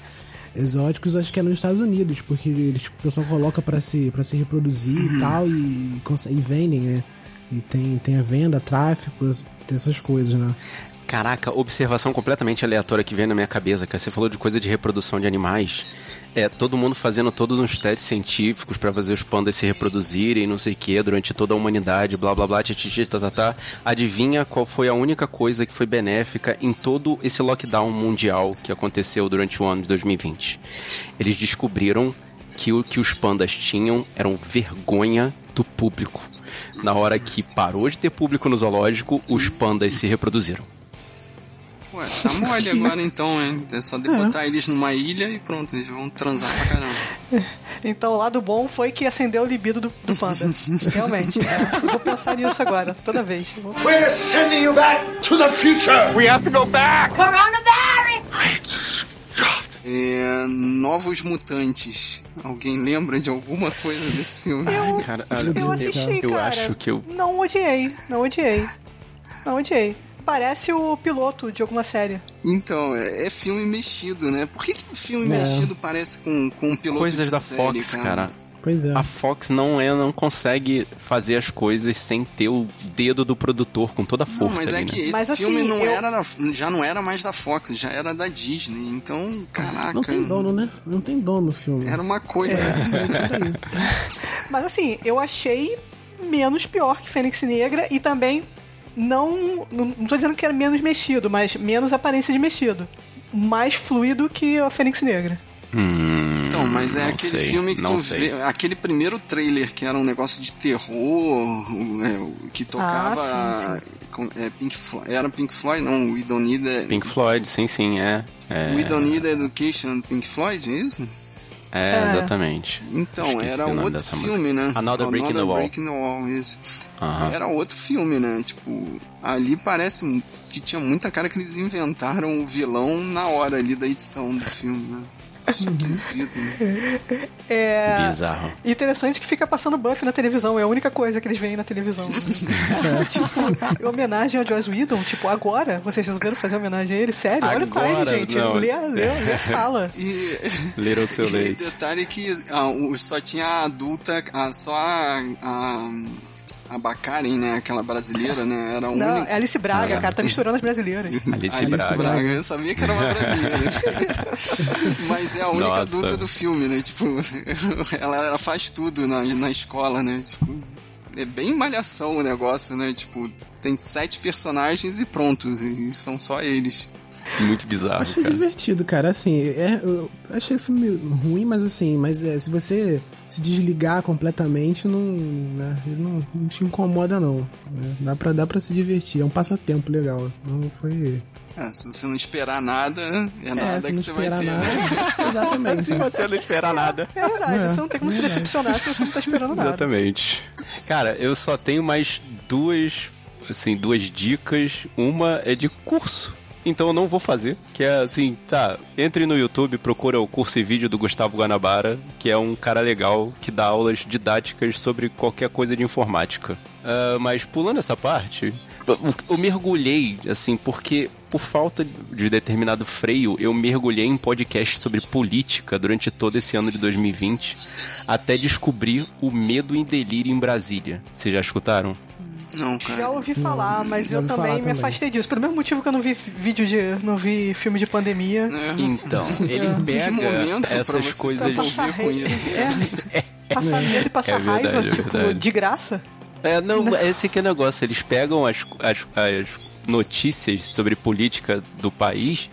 exóticos, acho que é nos Estados Unidos, porque eles, tipo, o pessoal coloca para se, pra se reproduzir e tal, e, e vendem, né? E tem, tem a venda, tráfico, essas coisas, né? Caraca, observação completamente aleatória que vem na minha cabeça, que você falou de coisa de reprodução de animais. É, todo mundo fazendo todos uns testes científicos para fazer os pandas se reproduzirem, não sei o que, durante toda a humanidade, blá blá blá, tititi, tá, tá, tá. Adivinha qual foi a única coisa que foi benéfica em todo esse lockdown mundial que aconteceu durante o ano de 2020? Eles descobriram que o que os pandas tinham eram vergonha do público. Na hora que parou de ter público no zoológico, os pandas se reproduziram. Ué, tá mole agora então, hein? É só botar é. eles numa ilha e pronto, eles vão transar pra caramba. Então o lado bom foi que acendeu o libido do, do panda. Realmente. É. Eu vou pensar nisso agora, toda vez. We're sending you back to the future! We have to go back! Coronavirus! É, Novos Mutantes. Alguém lembra de alguma coisa desse filme? Eu, cara, eu assisti, eu, cara. acho que eu. Não odiei, não odiei. Não odiei parece o piloto de alguma série. Então, é, é filme mexido, né? Por que, que filme é. mexido parece com, com um piloto Coisas de da série, Fox, cara? cara. Pois é. A Fox não é, não consegue fazer as coisas sem ter o dedo do produtor com toda a força. Não, mas é ali, que né? esse mas, filme assim, não eu... era da, já não era mais da Fox, já era da Disney. Então, caraca. Não tem dono, né? Não tem dono no filme. Era uma coisa. É, mas assim, eu achei menos pior que Fênix Negra e também não. Não tô dizendo que era menos mexido, mas menos aparência de mexido. Mais fluido que a Fênix Negra. Hum, então, mas é aquele sei, filme que tu sei. vê. Aquele primeiro trailer que era um negócio de terror, é, que tocava. Ah, sim, sim. É, Pink Floyd, era Pink Floyd, não, We Don't Need a, Pink Floyd, sim, sim, é. é. We Don't Need Education, Pink Floyd, é isso? É, é. exatamente. Então, era outro filme, né? Another, Breaking the Wall. Breaking the Wall isso. Era outro filme, né? Tipo, ali parece que tinha muita cara que eles inventaram o vilão na hora ali da edição do filme, né? Esquisito, né? É. Bizarro. Interessante que fica passando Buff na televisão, é a única coisa que eles veem na televisão. tipo, em homenagem ao Joss Whedon, tipo, agora vocês resolveram fazer homenagem a ele? Sério? Agora, Olha o time, gente. Não. Lê, lê, lê a fala. E, Little too late. E detalhe que ah, só tinha a adulta, ah, só a, a a Bacaren, né? Aquela brasileira, né? Era um. Não, é Alice Braga, ah, cara, tá misturando as brasileiras. Alice, Alice Braga. Braga. Eu sabia que era uma brasileira. Mas é a única Nossa. adulta do filme, né? Tipo, ela, ela faz tudo na, na escola, né? Tipo, é bem malhação o negócio, né? Tipo, tem sete personagens e pronto, e são só eles. Muito bizarro. Achei cara. divertido, cara. Assim, é, eu achei o filme ruim, mas assim, mas é, se você se desligar completamente, não, né, ele não, não te incomoda, não. Né? Dá, pra, dá pra se divertir, é um passatempo legal. Não foi. É, se você não esperar nada, é, é nada que você vai ter. Nada, né? Exatamente. se você não esperar nada. É verdade, é, você não tem como se decepcionar se você não tá esperando nada. Exatamente. Cara, eu só tenho mais duas, assim, duas dicas. Uma é de curso então eu não vou fazer. Que é assim, tá, entre no YouTube, procura o curso e vídeo do Gustavo Guanabara, que é um cara legal que dá aulas didáticas sobre qualquer coisa de informática. Uh, mas pulando essa parte, eu mergulhei, assim, porque por falta de determinado freio, eu mergulhei em podcast sobre política durante todo esse ano de 2020, até descobrir o medo e delírio em Brasília. Vocês já escutaram? Não, cara. Já ouvi falar, mas eu também me afastei disso. Pelo mesmo motivo que eu não vi vídeo de. não vi filme de pandemia. É. Então, ele pega essas coisas. Passar, com isso. É, passar medo e passar é verdade, raiva, é tipo, de graça. É, não, esse que é o negócio. Eles pegam as, as, as notícias sobre política do país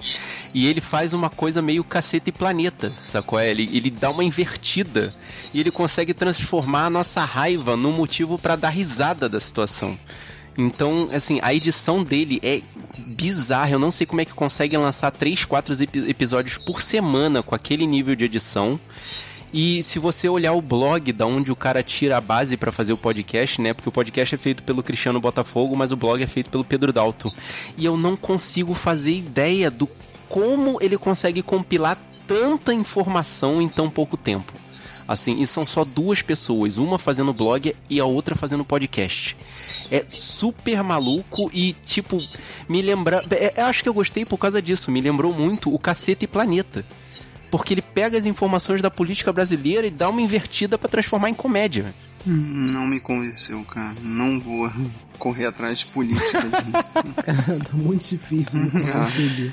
e ele faz uma coisa meio caceta e planeta, sacou? Ele, ele dá uma invertida e ele consegue transformar a nossa raiva num motivo para dar risada da situação. Então, assim, a edição dele é bizarra. Eu não sei como é que conseguem lançar 3, 4 episódios por semana com aquele nível de edição. E se você olhar o blog da onde o cara tira a base para fazer o podcast, né? Porque o podcast é feito pelo Cristiano Botafogo, mas o blog é feito pelo Pedro Dalto. E eu não consigo fazer ideia do como ele consegue compilar tanta informação em tão pouco tempo. Assim, e são só duas pessoas, uma fazendo blog e a outra fazendo podcast. É super maluco e, tipo, me lembra. É, acho que eu gostei por causa disso. Me lembrou muito o Cacete e Planeta. Porque ele pega as informações da política brasileira e dá uma invertida para transformar em comédia. Hum, não me convenceu, cara. Não vou correr atrás de política. tá muito difícil né, de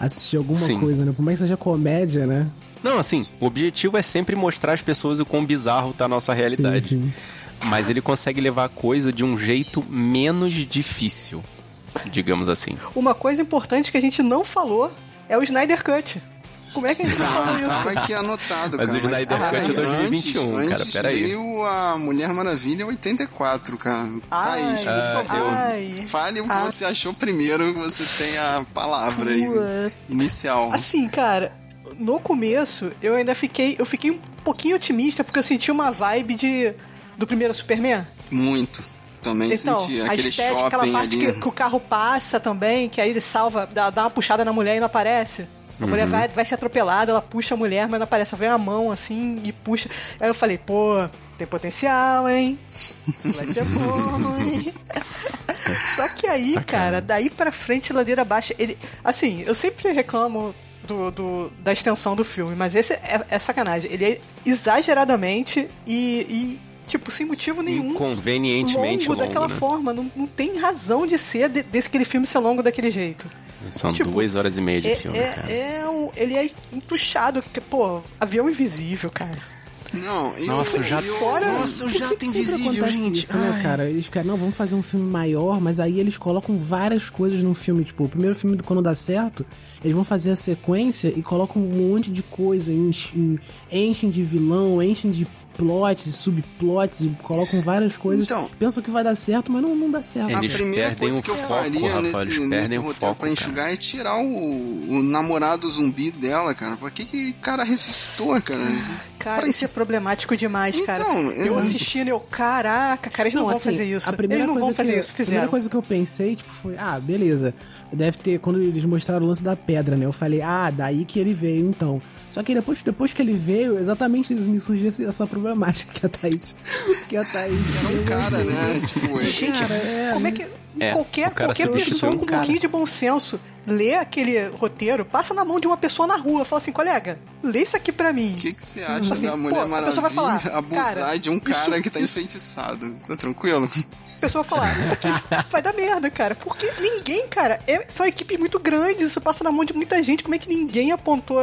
assistir alguma Sim. coisa, né? Por mais que seja comédia, né? Não, assim, o objetivo é sempre mostrar às pessoas o quão bizarro tá a nossa realidade. Sim, sim. Mas ele consegue levar a coisa de um jeito menos difícil, digamos assim. Uma coisa importante que a gente não falou é o Snyder Cut. Como é que a gente não falou isso? Tava aqui anotado, mas cara. Mas o Snyder Cut é 2021, antes, cara. Peraí. veio a Mulher Maravilha 84, cara. Ai, Thaís, por ah, favor. Ai, fale o que você achou primeiro, que você tem a palavra aí, inicial. Assim, cara, no começo eu ainda fiquei, eu fiquei um pouquinho otimista porque eu senti uma vibe de do primeiro Superman. Muito. Também então, senti aquele estética, shopping aquela parte ali. Que, que, o carro passa também, que aí ele salva, dá, dá uma puxada na mulher e não aparece. A uhum. mulher vai, vai ser atropelada, ela puxa a mulher, mas não aparece. Vem a mão assim e puxa. Aí eu falei, pô, tem potencial, hein? Vai ser bom, hein? Só que aí, cara, daí pra frente, ladeira abaixo, ele. Assim, eu sempre reclamo do, do, da extensão do filme, mas esse é, é sacanagem. Ele é exageradamente e, e tipo, sem motivo nenhum. Convenientemente longo. longo daquela né? forma. Não, não tem razão de ser de, desse aquele filme ser longo daquele jeito. São tipo, duas horas e meia de é, filme. É, é um, ele é empuxado, porque, pô, avião invisível, cara. Não, eu, nossa, já fora. Nossa, o jato invisível, gente. Isso, né, cara? Eles querem, não, vamos fazer um filme maior, mas aí eles colocam várias coisas no filme. Tipo, o primeiro filme, quando dá certo, eles vão fazer a sequência e colocam um monte de coisa. Enchem, enchem de vilão, enchem de plots e subplots e colocam várias coisas. Então, pensam que vai dar certo, mas não, não dá certo. A primeira coisa que eu foco, faria Rafa, nesse, nesse roteiro pra enxugar cara. é tirar o, o, namorado zumbi dela, cara. Por que que cara ressuscitou, cara? Cara, isso é problemático demais, então, cara. Eu, eu assistindo, eu, caraca, cara, eles não, não vão assim, fazer isso. A primeira eles não vão fazer que, isso, fizeram. A primeira coisa que eu pensei, tipo, foi, ah, beleza. Deve ter, quando eles mostraram o lance da pedra, né? Eu falei, ah, daí que ele veio, então. Só que depois, depois que ele veio, exatamente me surgiu essa problemática que a Thaís. Que a Thaís. Era um cara, né? Tipo, Gente, cara, é, como é que. É, qualquer qualquer pessoa com um pouquinho de bom senso lê aquele roteiro, passa na mão de uma pessoa na rua, fala assim, colega, lê isso aqui pra mim. O que, que você acha assim, da Mulher Maravilha falar, abusar cara, de um cara isso, que tá enfeitiçado? Tá tranquilo? A pessoa falar, isso aqui vai dar merda, cara. Porque ninguém, cara, é, são equipes muito grandes, isso passa na mão de muita gente, como é que ninguém apontou?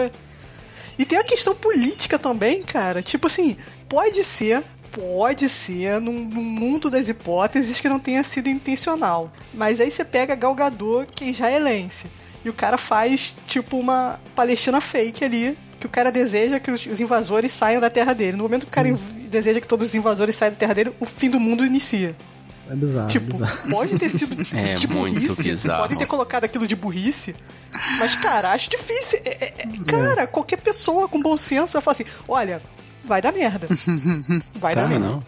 E tem a questão política também, cara. Tipo assim, pode ser pode ser num, num, mundo das hipóteses que não tenha sido intencional. Mas aí você pega Galgador, que já é Lance, e o cara faz tipo uma Palestina fake ali, que o cara deseja que os invasores saiam da terra dele. No momento que o cara deseja que todos os invasores saiam da terra dele, o fim do mundo inicia. É bizarro. Tipo, é bizarro. pode ter sido é de burrice. Bizarro. Podem ter colocado aquilo de burrice. Mas, cara, acho difícil. É, é, é cara, qualquer pessoa com bom senso vai falar assim: olha, vai dar merda. Vai tá, dar merda. Não.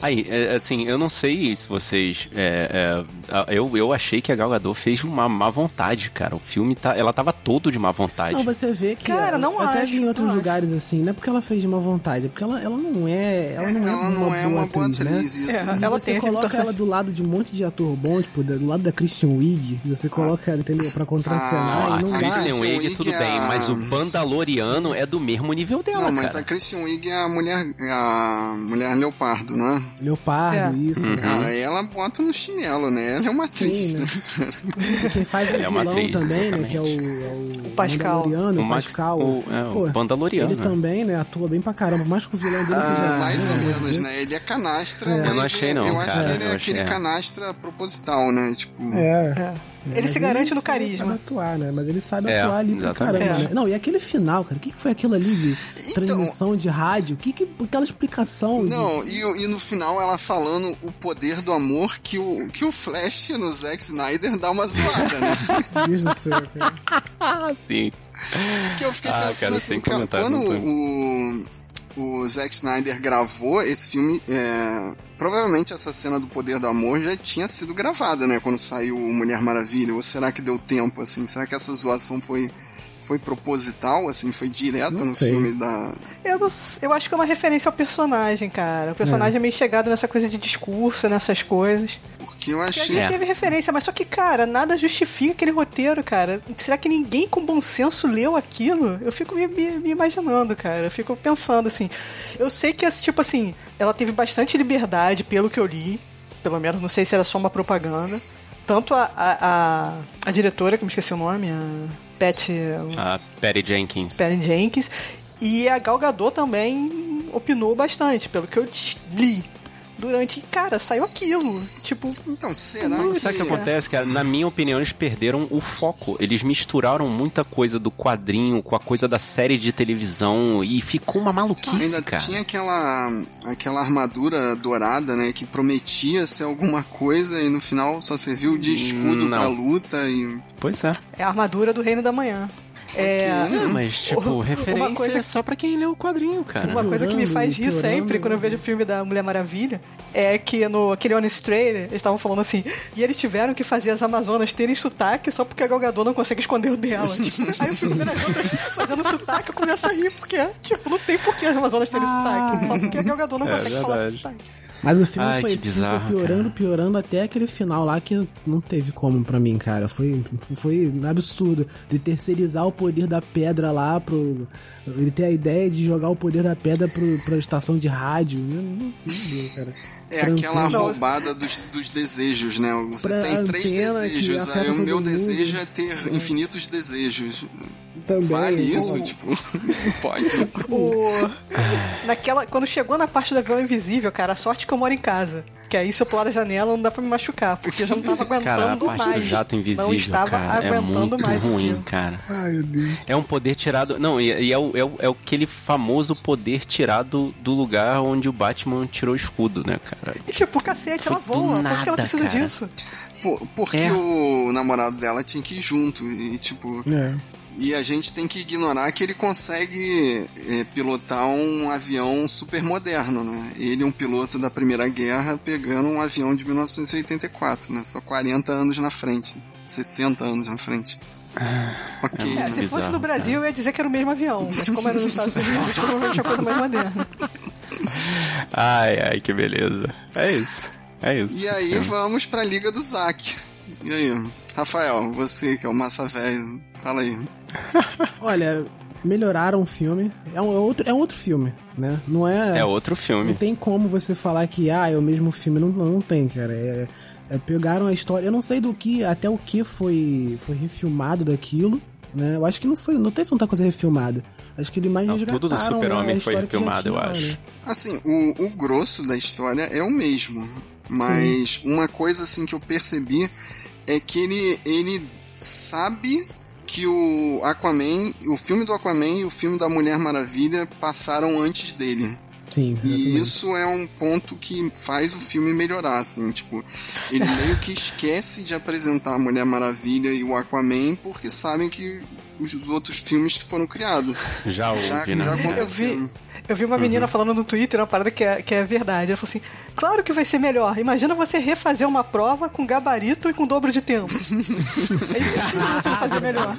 Aí, é, assim, eu não sei se vocês. É, é, eu, eu achei que a Gal Gadot fez uma má vontade, cara. O filme tá. Ela tava todo de má vontade. Não, você vê que. Cara, não eu acho. Até vi em outros lugares acho. assim, não é porque ela fez de má vontade, é porque ela, ela não é. Ela não é, ela uma, não é uma boa atriz, atriz né? É, ela você tem coloca ela do lado de um monte de ator bom, tipo, do lado da Christian Wiig, você coloca ela, entendeu? Pra contracenar ah, e não a Christian Wiig, tudo bem, mas o Mandaloriano é do mesmo nível dela, Não, mas cara. a Christian Wiig é a mulher. É a mulher leopardo, não é? Leopardo, é. isso. Uhum. Cara, ela bota no chinelo, né? Ela é uma atriz. Sim, né? Quem faz o é vilão atriz, também, né? Que é o, é o, Pascal. Mandaloriano, o, Pascal. O, é, o Pô, Mandaloriano. Ele também, né? Atua bem pra caramba. Mais que o vilão dele ah, seja. Mais ou menos, né? Ele é canastra. É. Eu não achei, não. Eu cara, acho que ele é aquele é. canastra proposital, né? Tipo. É. é. Ele mas se garante ele no carisma. Ele sabe atuar, né? Mas ele sabe é, atuar ali pra caramba, é. né? Não, e aquele final, cara? O que, que foi aquilo ali de então, transmissão de rádio? Que que, aquela explicação? Não, de... e, e, no final ela falando o poder do amor que o, que o Flash no Zack Snyder dá uma zoada, né? Deus do céu, cara. Sim. Que eu fiquei ah, pensando cara, assim, quando o o Zack Snyder gravou esse filme, é, provavelmente essa cena do Poder do Amor já tinha sido gravada, né? Quando saiu Mulher Maravilha. Ou será que deu tempo, assim? Será que essa zoação foi foi proposital, assim, foi direto Não no sei. filme da. Eu, não, eu acho que é uma referência ao personagem, cara. O personagem é, meio chegado nessa coisa de discurso, nessas coisas. Porque eu Que a achei. gente teve referência, mas só que, cara, nada justifica aquele roteiro, cara. Será que ninguém com bom senso leu aquilo? Eu fico me, me- me imaginando, cara. Eu fico pensando, assim. Eu sei que, tipo assim, ela teve bastante liberdade, pelo que eu li. Pelo menos, não sei se era só uma propaganda. Tanto a, a, a, a diretora, que eu me esqueci o nome, a Pat, A Patty Jenkins. Patty Jenkins, e a Gal Gadot também opinou bastante, pelo que eu li. Durante, cara, saiu aquilo. Tipo, Então, será Não, que. Sabe o que acontece, cara? Na minha opinião, eles perderam o foco. Eles misturaram muita coisa do quadrinho com a coisa da série de televisão e ficou uma maluquice, Ainda cara. tinha aquela, aquela armadura dourada, né? Que prometia ser alguma coisa e no final só serviu de escudo Não. pra luta e. Pois é. é a armadura do Reino da Manhã. É, Não, mas, tipo, Uma referência coisa- é só pra quem lê o quadrinho, cara. Uma coisa que me faz rir sempre quando eu vejo o filme da Mulher Maravilha é que no aquele Honest Trailer eles estavam falando assim, e eles tiveram que fazer as Amazonas terem sotaque só porque a Gal Gadot não consegue esconder o dela. Tipo, aí eu fico vendo as outras fazendo sotaque, eu começo a rir, porque, tipo, não tem por que as Amazonas terem sotaque, só porque a Gal Gadot não É consegue falar verdade. sotaque. Mas o filme Ai, foi, que esse filme foi bizarro, piorando, cara. piorando até aquele final lá que não teve como pra mim, cara. Foi, foi absurdo. De terceirizar o poder da pedra lá pro. Ele ter a ideia de jogar o poder da pedra pro, pra estação de rádio. Meu Deus, cara. É Pra aquela roubada dos, dos desejos, né? Você Pra tem três desejos, aí o meu mundo. desejo é ter infinitos desejos. Também, Vale isso? Tipo, não pode. O... Naquela, quando chegou na parte do avião invisível, cara, a sorte que eu moro em casa. Que aí se eu pular da janela não dá pra me machucar, porque eu já não tava aguentando Cara, a parte mais. do jato invisível, não estava cara, é aguentando muito mais ruim, aquilo. cara. Ai, meu Deus. É um poder tirado. Não, e, e é, o, é, o, é aquele famoso poder tirado do lugar onde o Batman tirou o escudo, né, cara? E tipo, cacete, ela Foi do voa. Por que ela nada, precisa cara. disso? Por- porque É. o namorado dela tinha que ir junto. E, tipo. É. E a gente tem que ignorar que ele consegue é, pilotar um avião super moderno, né? Ele, um piloto da Primeira Guerra, pegando um avião de 1984, né? Só 40 anos na frente. 60 anos na frente. ok. É, se bizarro, fosse no Brasil, eu ia dizer que era o mesmo avião. Mas como era nos Estados Unidos, provavelmente é a coisa mais moderna. Ai, ai, que beleza. É isso. É isso. E aí Sim. vamos pra Liga do Zack. E aí, Rafael, você que é o massa velho, fala aí. Olha, melhoraram o filme. É um, é outro, é um outro filme, né? Não é. É outro Não filme. tem como você falar que, ah, é o mesmo filme. Não, não, não tem, cara. É, é, pegaram a história. Eu não sei do que, até o que foi, foi refilmado daquilo, né? Eu acho que não foi, não teve tanta coisa refilmada. Acho que ele mais Não, tudo do Super-Homem a foi refilmado, eu acho. né? Assim, o, o grosso da história é o mesmo. Mas uma coisa assim que eu percebi é que ele, ele sabe que o Aquaman, o filme do Aquaman e o filme da Mulher Maravilha passaram antes dele. Sim, E isso é um ponto que faz o filme melhorar, assim, tipo, ele meio que esquece de apresentar a Mulher Maravilha e o Aquaman porque sabem que os outros filmes que foram criados Já já, né? já Eu vi, aconteceram. Eu vi uma menina falando no Twitter uma parada que é, que é verdade. Ela falou assim: claro que vai ser melhor. Imagina você refazer uma prova com gabarito e com dobro de tempo. é impossível você fazer melhor.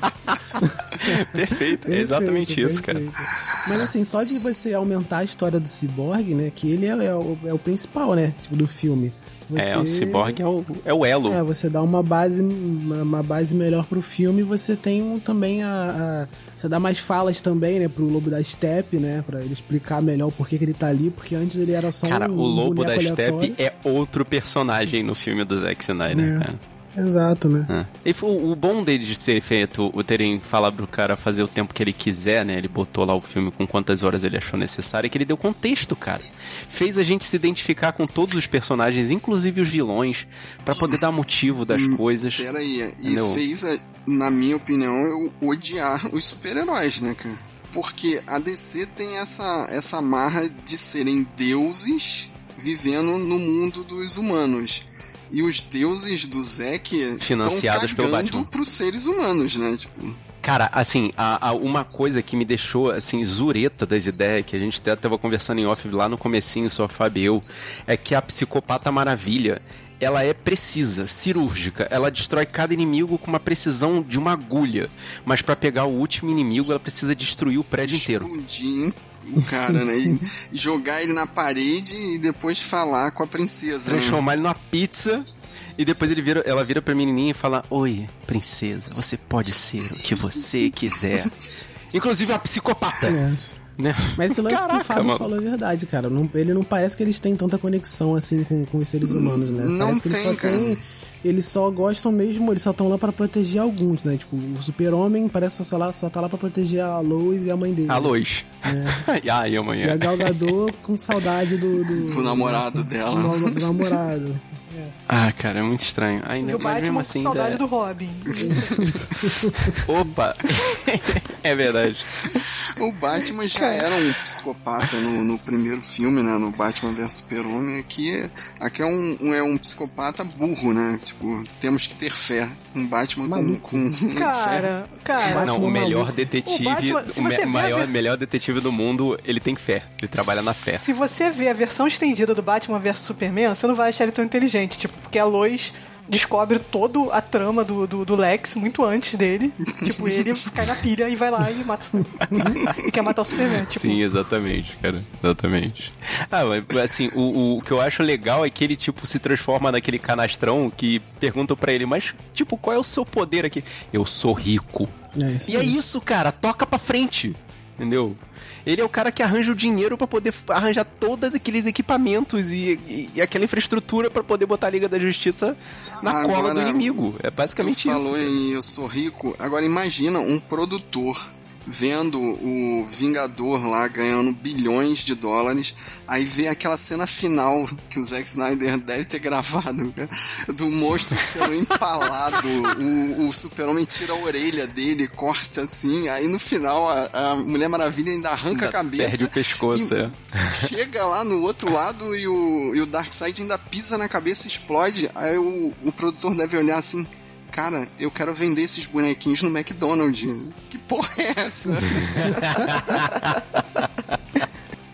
Perfeito. É Perfeito, exatamente isso, cara. perfeito. Mas assim, só de você aumentar a história do Cyborg, né? Que ele é, é o, é o principal, né? Tipo, do filme. Você, É, o Cyborg é o, é o elo. É, você dá uma base, uma, base melhor pro filme, você tem um, também a, a- Você dá mais falas também, né, pro Lobo da Steppe, né? Pra ele explicar melhor o porquê que ele tá ali, porque antes ele era só Cara, um o Lobo da Steppe é outro personagem no filme do Zack Snyder, É. cara. Exato, né? É. E foi- o bom deles terem feito, o terem falado pro cara fazer o tempo que ele quiser, né? Ele botou lá o filme com quantas horas ele achou necessário, é que ele deu contexto, cara. Fez a gente se identificar com todos os personagens, inclusive os vilões, pra poder dar motivo das coisas. Pera aí, e fez, a- na minha opinião, eu odiar os super-heróis, né, cara? Porque a DC tem essa, essa marra de serem deuses vivendo no mundo dos humanos. E os deuses do Zack Financiados pelo Batman. pros seres humanos, né? Tipo, Cara, assim, a, a- uma coisa que me deixou, assim, zureta das ideias, que a gente até tava conversando em off lá no comecinho, só eu, é que a Psicopata Maravilha, ela é precisa, cirúrgica. Ela destrói cada inimigo com uma precisão de uma agulha. Mas para pegar o último inimigo, ela precisa destruir o prédio inteiro. O cara, né? E jogar ele na parede e depois falar com a princesa. né? Transformar ele numa pizza. E depois ele vira, ela vira pra menininha e fala: Oi, princesa, você pode ser o que você quiser. Inclusive uma psicopata. É. Né? Mas esse lance que Caraca, o Fábio mano. falou é verdade, cara. Não- ele não parece que eles têm tanta conexão assim com, com os seres humanos, né? Não parece que eles tem, só cara. têm- Eles só gostam mesmo, eles só estão lá pra proteger alguns, né? Tipo, o super-homem parece que só, lá, só tá lá pra proteger a Lois e a mãe dele. A Lois. e aí, E a amanhã. Gal Gadot com saudade do... Do, Do namorado dela. do- do namorado. Ah, cara, é muito estranho. E Ainda, o mas mesmo Batman assim, com saudade ainda- do Robin. Opa! é verdade. O Batman já era um psicopata no, no primeiro filme, né? No Batman vs Super-Homem. Aqui, aqui é, um, um- é um psicopata burro, né? Tipo, temos que ter fé. Um Batman com, Maluco. com. Cara, cara. Não, o melhor maluco. detetive, O Batman, se o me- maior, ver- melhor detetive do mundo, ele tem fé. Ele trabalha na fé. Se você vê a versão estendida do Batman vs Superman, você não vai achar ele tão inteligente. Tipo, porque a Lois descobre toda a trama do, do, do Lex muito antes dele. tipo, ele cai na pilha e vai lá e mata o Superman. e quer matar o Superman. Tipo, Sim, exatamente, cara. Exatamente. Ah, mas assim, o, o que eu acho legal é que ele, tipo, se transforma naquele canastrão que perguntam pra ele, mas, tipo, qual é o seu poder aqui? Eu sou rico. É, E é isso, cara, toca pra frente. Entendeu? Ele é o cara que arranja o dinheiro pra poder arranjar todos aqueles equipamentos e, e- e aquela infraestrutura pra poder botar a Liga da Justiça na Agora, cola do inimigo. É basicamente tu isso. falou em eu sou rico. Agora imagina um produtor vendo o Vingador lá ganhando bilhões de dólares, aí vê aquela cena final que o Zack Snyder deve ter gravado, cara, do monstro sendo empalado, o, o super-homem tira a orelha dele, corta assim, aí no final a, a Mulher Maravilha ainda arranca a cabeça. Perde o pescoço, e é. Chega lá no outro lado e o, e o Darkseid ainda pisa na cabeça e explode. Aí o, o produtor deve olhar assim: Cara, eu quero vender esses bonequinhos no McDonald's. Que porra é essa?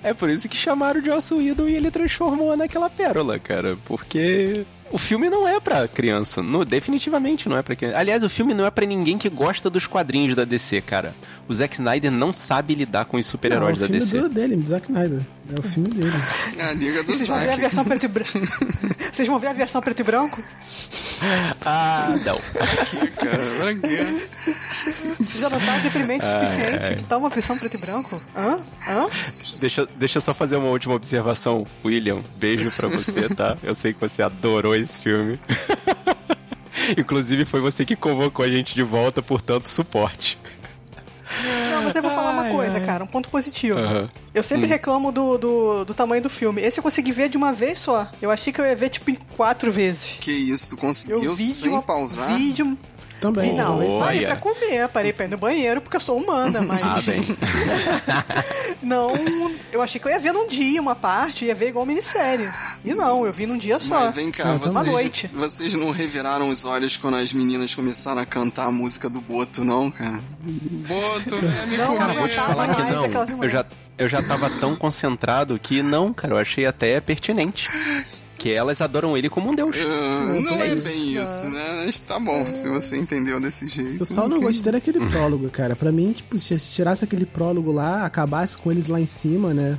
É por isso que chamaram o Joss Whedon e ele transformou naquela pérola, cara. Porque o filme não é pra criança. No, definitivamente não é pra criança. Aliás, o filme não é pra ninguém que gosta dos quadrinhos da DC, cara. O Zack Snyder não sabe lidar com os é super-heróis o da filme DC. do, dele, do Zack Snyder. É o filme dele. É a Liga do Vocês vão ver a Zack. versão preto e branco. Vocês vão ver a versão preto e branco? Ah, não. Cara, pra quê? Você já não tá deprimente o suficiente que tá uma versão preto e branco? Hã? Hã? deixa, deixa eu só fazer uma última observação. William, beijo pra você, tá? Eu sei que você adorou esse filme. Inclusive, foi você que convocou a gente de volta, portanto, suporte. Mas eu vou falar uma coisa, cara, um ponto positivo. Eu sempre reclamo do, do, do tamanho do filme. Esse eu consegui ver de uma vez só. Eu achei que eu ia ver, tipo, em quatro vezes. Que isso, tu Eu conseguiu vi de sem uma, pausar? vi de Também. vi, não. Olha. parei pra comer, parei pra ir no banheiro, porque eu sou humana, mas... Ah, bem. não, eu achei que eu ia ver num dia uma parte, ia ver igual minissérie. E não, eu vi num dia só. Mas vem cá, Uma noite. vocês, vocês não reviraram os olhos quando as meninas começaram a cantar a música do Boto, não, cara? Boto, vem me Não, comer. vou te falar que não, eu já, eu já tava tão concentrado que não, cara, eu achei até pertinente. Que elas adoram ele como um deus. Ah, não é isso. bem isso, né? Mas tá bom, se você entendeu desse jeito. Eu só não gostei daquele prólogo, cara. Pra mim, tipo, se tirasse aquele prólogo lá, acabasse com eles lá em cima, né?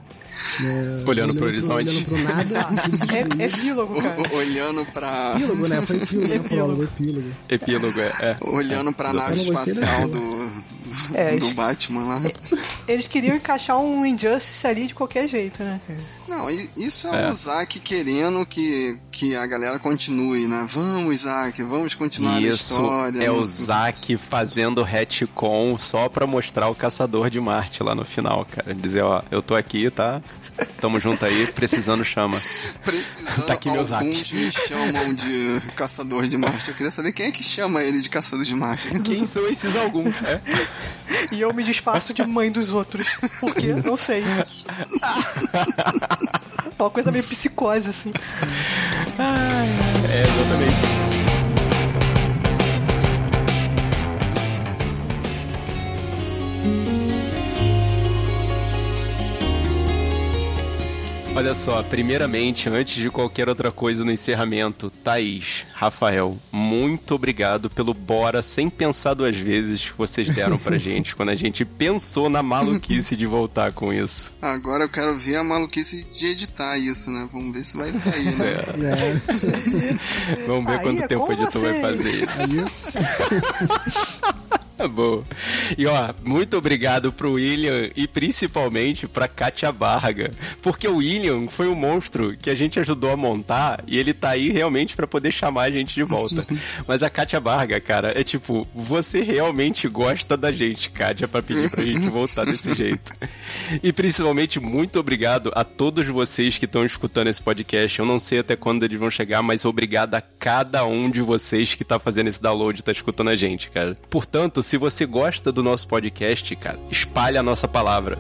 né, Olhando pro horizonte. Olhando pro nada. É, é epílogo, cara. O- Olhando pra. Epílogo, né? Foi epílogo, não Epílogo. prólogo, epílogo. Epílogo, é. é. Olhando pra nave espacial do, É, do isso- Batman lá. Eles queriam encaixar um Injustice ali de qualquer jeito, né? cara? Não, isso é, o Zack querendo que, que a galera continue, né? Vamos, Zack, vamos continuar a Isso história. é o né? Zack fazendo retcon só pra mostrar o caçador de Marte lá no final, cara. Dizer, ó, eu tô aqui, tá? Tamo junto aí, precisando chama. Precisando, Tá aqui alguns me chamam de caçador de Marte. Eu queria saber quem é que chama ele de caçador de Marte. Quem são esses alguns? É. E eu me disfarço de mãe dos outros. Por quê? Não sei. É uma coisa meio psicose, assim. É, exatamente. Olha só, primeiramente, antes de qualquer outra coisa no encerramento, Thaís, Rafael, muito obrigado pelo bora sem pensar duas vezes que vocês deram pra gente quando a gente pensou na maluquice de voltar com isso. Agora eu quero ver a maluquice de editar isso, né? Vamos ver se vai sair, né? É. Vamos ver Aí quanto é tempo o editor vai fazer isso. Tá bom. E ó, muito obrigado pro William e principalmente pra Katia Barga. Porque o William foi um monstro que a gente ajudou a montar e ele tá aí realmente para poder chamar a gente de volta. Mas a Katia Barga, cara, é tipo, você realmente gosta da gente, Katia, pra pedir pra gente voltar desse jeito. E principalmente, muito obrigado a todos vocês que estão escutando esse podcast. Eu não sei até quando eles vão chegar, mas obrigado a cada um de vocês que tá fazendo esse download e tá escutando a gente, cara. Portanto, se você gosta do nosso podcast, cara, espalhe a nossa palavra.